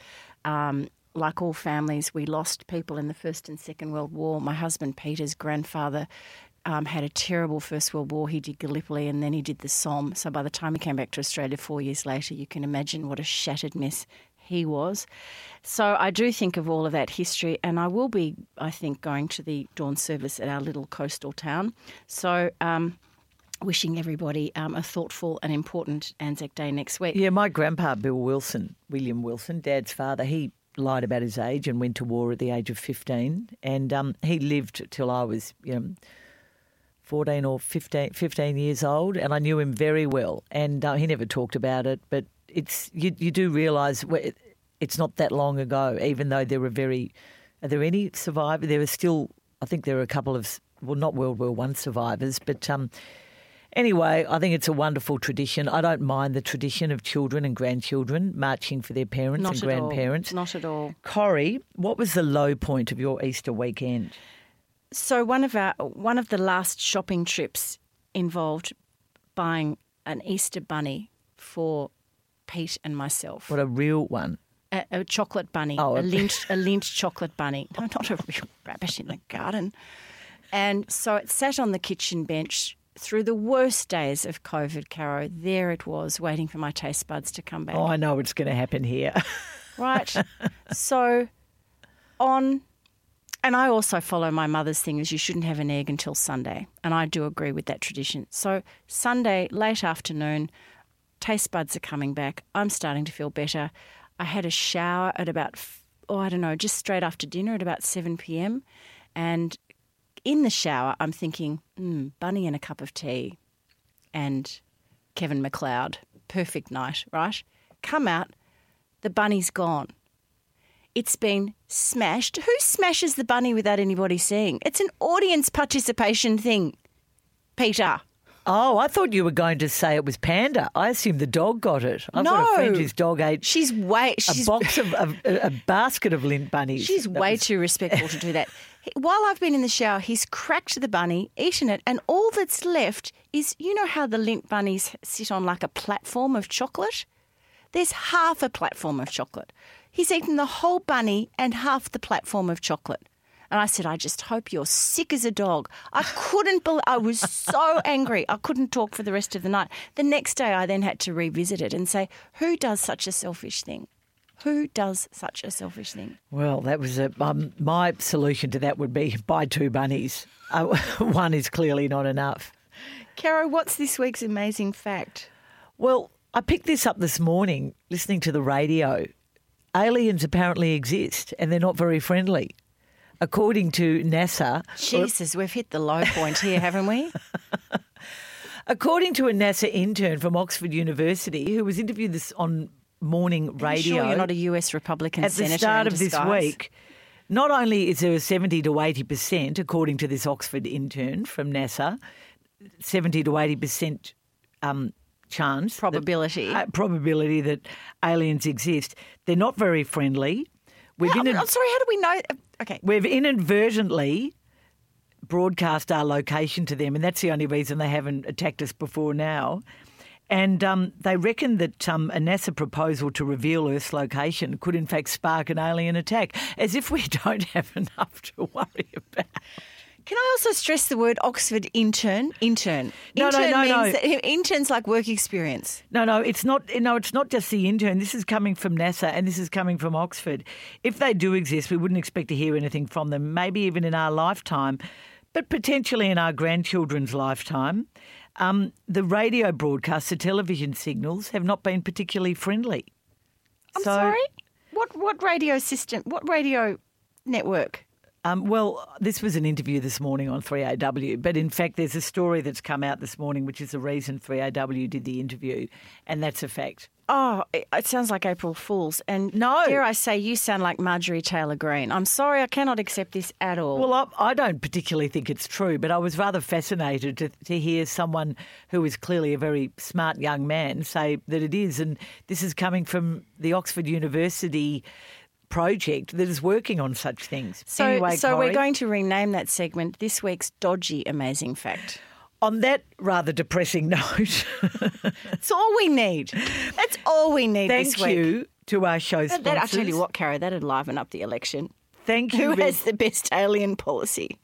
C: Um, like all families, we lost people in the First and Second World War. My husband Peter's grandfather um, had a terrible First World War. He did Gallipoli and then he did the Somme. So by the time he came back to Australia four years later, you can imagine what a shattered mess he was. So I do think of all of that history, and I will be, I think, going to the dawn service at our little coastal town. So. Um, Wishing everybody um, a thoughtful and important Anzac Day next week.
B: Yeah, my grandpa Bill Wilson, William Wilson, Dad's father, he lied about his age and went to war at the age of 15. And um, he lived till I was, you know, 14 or 15, 15 years old. And I knew him very well. And uh, he never talked about it. But it's you, you do realise it's not that long ago, even though there were very. Are there any survivors? There are still, I think there are a couple of, well, not World War One survivors, but um, Anyway, I think it's a wonderful tradition. I don't mind the tradition of children and grandchildren marching for their parents
C: Not
B: and grandparents.
C: All. Not at all.
B: Corrie, what was the low point of your Easter weekend?
C: So one of our one of the last shopping trips involved buying an Easter bunny for Pete and myself.
B: What a real one.
C: A, a chocolate bunny, oh, a Lindt a Lindt chocolate bunny. No, not a real rabbit in the garden. And so it sat on the kitchen bench through the worst days of COVID, Caro, there it was, waiting for my taste buds to come back.
B: Oh, I know what's going to happen here.
C: right. So, on, and I also follow my mother's thing is you shouldn't have an egg until Sunday. And I do agree with that tradition. So, Sunday, late afternoon, taste buds are coming back. I'm starting to feel better. I had a shower at about, oh, I don't know, just straight after dinner at about 7 p.m. And in the shower, I'm thinking, mm, Bunny and a cup of tea and Kevin McCloud. Perfect night, right? Come out, the bunny's gone. It's been smashed. Who smashes the bunny without anybody seeing? It's an audience participation thing, Peter.
B: Oh, I thought you were going to say it was Panda. I assume the dog got it. I've
C: no,
B: got a friend whose dog ate.
C: She's way. She's,
B: a box of a, a, basket of Lindt bunnies.
C: She's that way was... too respectful to do that. While I've been in the shower, he's cracked the bunny, eaten it, and all that's left is you know how the Lindt bunnies sit on like a platform of chocolate. There's half a platform of chocolate. He's eaten the whole bunny and half the platform of chocolate. And I said, I just hope you're sick as a dog. I couldn't believe, I was so angry. I couldn't talk for the rest of the night. The next day, I then had to revisit it and say, who does such a selfish thing? Who does such a selfish thing?
B: Well, that was a, um, my solution to that would be buy two bunnies. Uh, one is clearly not enough.
C: Caro, what's this week's amazing fact?
B: Well, I picked this up this morning listening to the radio. Aliens apparently exist and they're not very friendly according to NASA.
C: Jesus, we've hit the low point here, haven't we?
B: according to a NASA intern from Oxford University who was interviewed this on morning radio.
C: Sure you're not a US Republican
B: at
C: senator
B: the start of this week. Not only is there a 70 to 80%, according to this Oxford intern from NASA, 70 to 80% um, chance.
C: Probability.
B: That, uh, probability that aliens exist. They're not very friendly.
C: We've I'm sorry, how do we know? Okay.
B: We've inadvertently broadcast our location to them, and that's the only reason they haven't attacked us before now. And um, they reckon that um, a NASA proposal to reveal Earth's location could, in fact, spark an alien attack, as if we don't have enough to worry about.
C: Can I also stress the word Oxford intern? Intern.
B: No,
C: intern
B: no, no,
C: means no. interns like work experience.
B: No, no, it's not. No, it's not just the intern. This is coming from NASA, and this is coming from Oxford. If they do exist, we wouldn't expect to hear anything from them. Maybe even in our lifetime, but potentially in our grandchildren's lifetime. Um, the radio broadcasts, the television signals, have not been particularly friendly.
C: I'm so, sorry. What what radio system? What radio network?
B: Um, well, this was an interview this morning on 3AW, but in fact, there's a story that's come out this morning, which is the reason 3AW did the interview, and that's a fact.
C: Oh, it sounds like April Fool's. And
B: no,
C: dare I say, you sound like Marjorie Taylor Greene. I'm sorry, I cannot accept this at all.
B: Well, I, I don't particularly think it's true, but I was rather fascinated to, to hear someone who is clearly a very smart young man say that it is. And this is coming from the Oxford University project that is working on such things.
C: So,
B: anyway,
C: so
B: Corrie,
C: we're going to rename that segment this week's Dodgy Amazing Fact.
B: On that rather depressing note,
C: that's all we need. That's all we need
B: Thank
C: you
B: to our show sponsors. That,
C: I'll tell you what, Caro, that'd liven up the election.
B: Thank you.
C: Who has the best alien policy?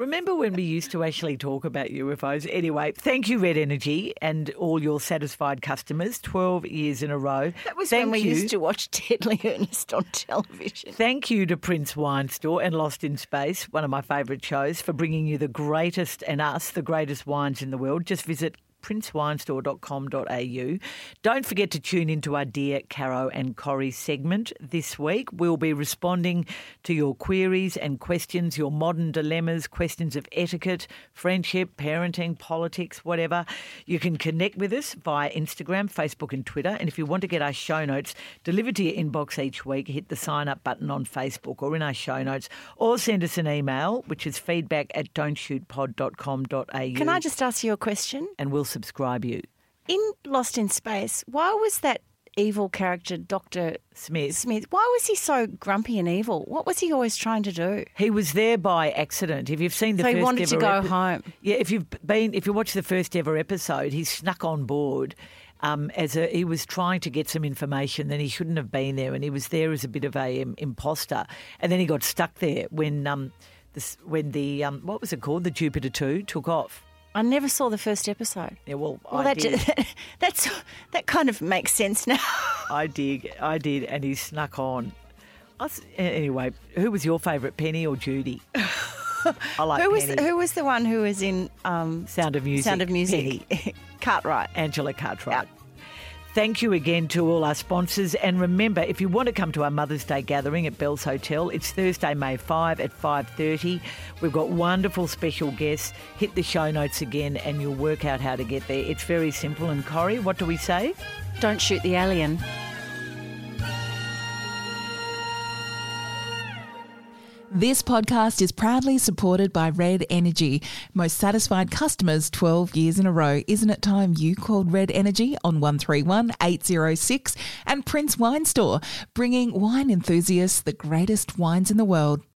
B: Remember when we used to actually talk about UFOs? Anyway, thank you, Red Energy, and all your satisfied customers. 12 years in a row.
C: That was
B: thank
C: when we
B: you.
C: used to watch Deadly Earnest on television.
B: Thank you to Prince Wine Store and Lost in Space, one of my favourite shows, for bringing you the greatest and us, the greatest wines in the world. Just visit princewinestore.com.au. Don't forget to tune into our Dear Caro and Corrie segment this week. We'll be responding to your queries and questions, your modern dilemmas, questions of etiquette, friendship, parenting, politics, whatever. You can connect with us via Instagram, Facebook, and Twitter. And if you want to get our show notes delivered to your inbox each week, hit the sign up button on Facebook or in our show notes, or send us an email, which is feedback at don'tshootpod.com.au.
C: Can I just ask you a question?
B: And we'll subscribe you.
C: In Lost in Space, why was that evil character, Dr.
B: Smith.
C: Smith, why was he so grumpy and evil? What was he always trying to do?
B: He was there by accident. If you've seen the
C: So
B: first
C: he wanted to go
B: epi-
C: home.
B: Yeah, if you've been, if you watch the first ever episode, he snuck on board. Um, as a, he was trying to get some information, then he shouldn't have been there, and he was there as a bit of a um, imposter, and then he got stuck there when um, this, when the um, what was it called, the Jupiter two took off.
C: I never saw the first episode.
B: Yeah, well,
C: Well,
B: I
C: that,
B: did.
C: that's that kind of makes sense now.
B: I did, I did, and he snuck on. I s- anyway, who was your favourite, Penny or Judy? I like
C: who was
B: Penny.
C: who was the one who was in um,
B: Sound of Music.
C: Sound of Music?
B: Penny.
C: Cartwright.
B: Angela Cartwright. Thank you again to all our sponsors. And remember, if you want to come to our Mother's Day gathering at Bell's Hotel, it's Thursday, May 5 at 5.30. We've got wonderful special guests. Hit the show notes again and you'll work out how to get there. It's very simple. And Corrie, what do we say?
C: Don't shoot the alien.
A: This podcast is proudly supported by Red Energy. Most satisfied customers 12 years in a row. Isn't it time you called Red Energy on 131 806 and Prince Wine Store, bringing wine enthusiasts the greatest wines in the world.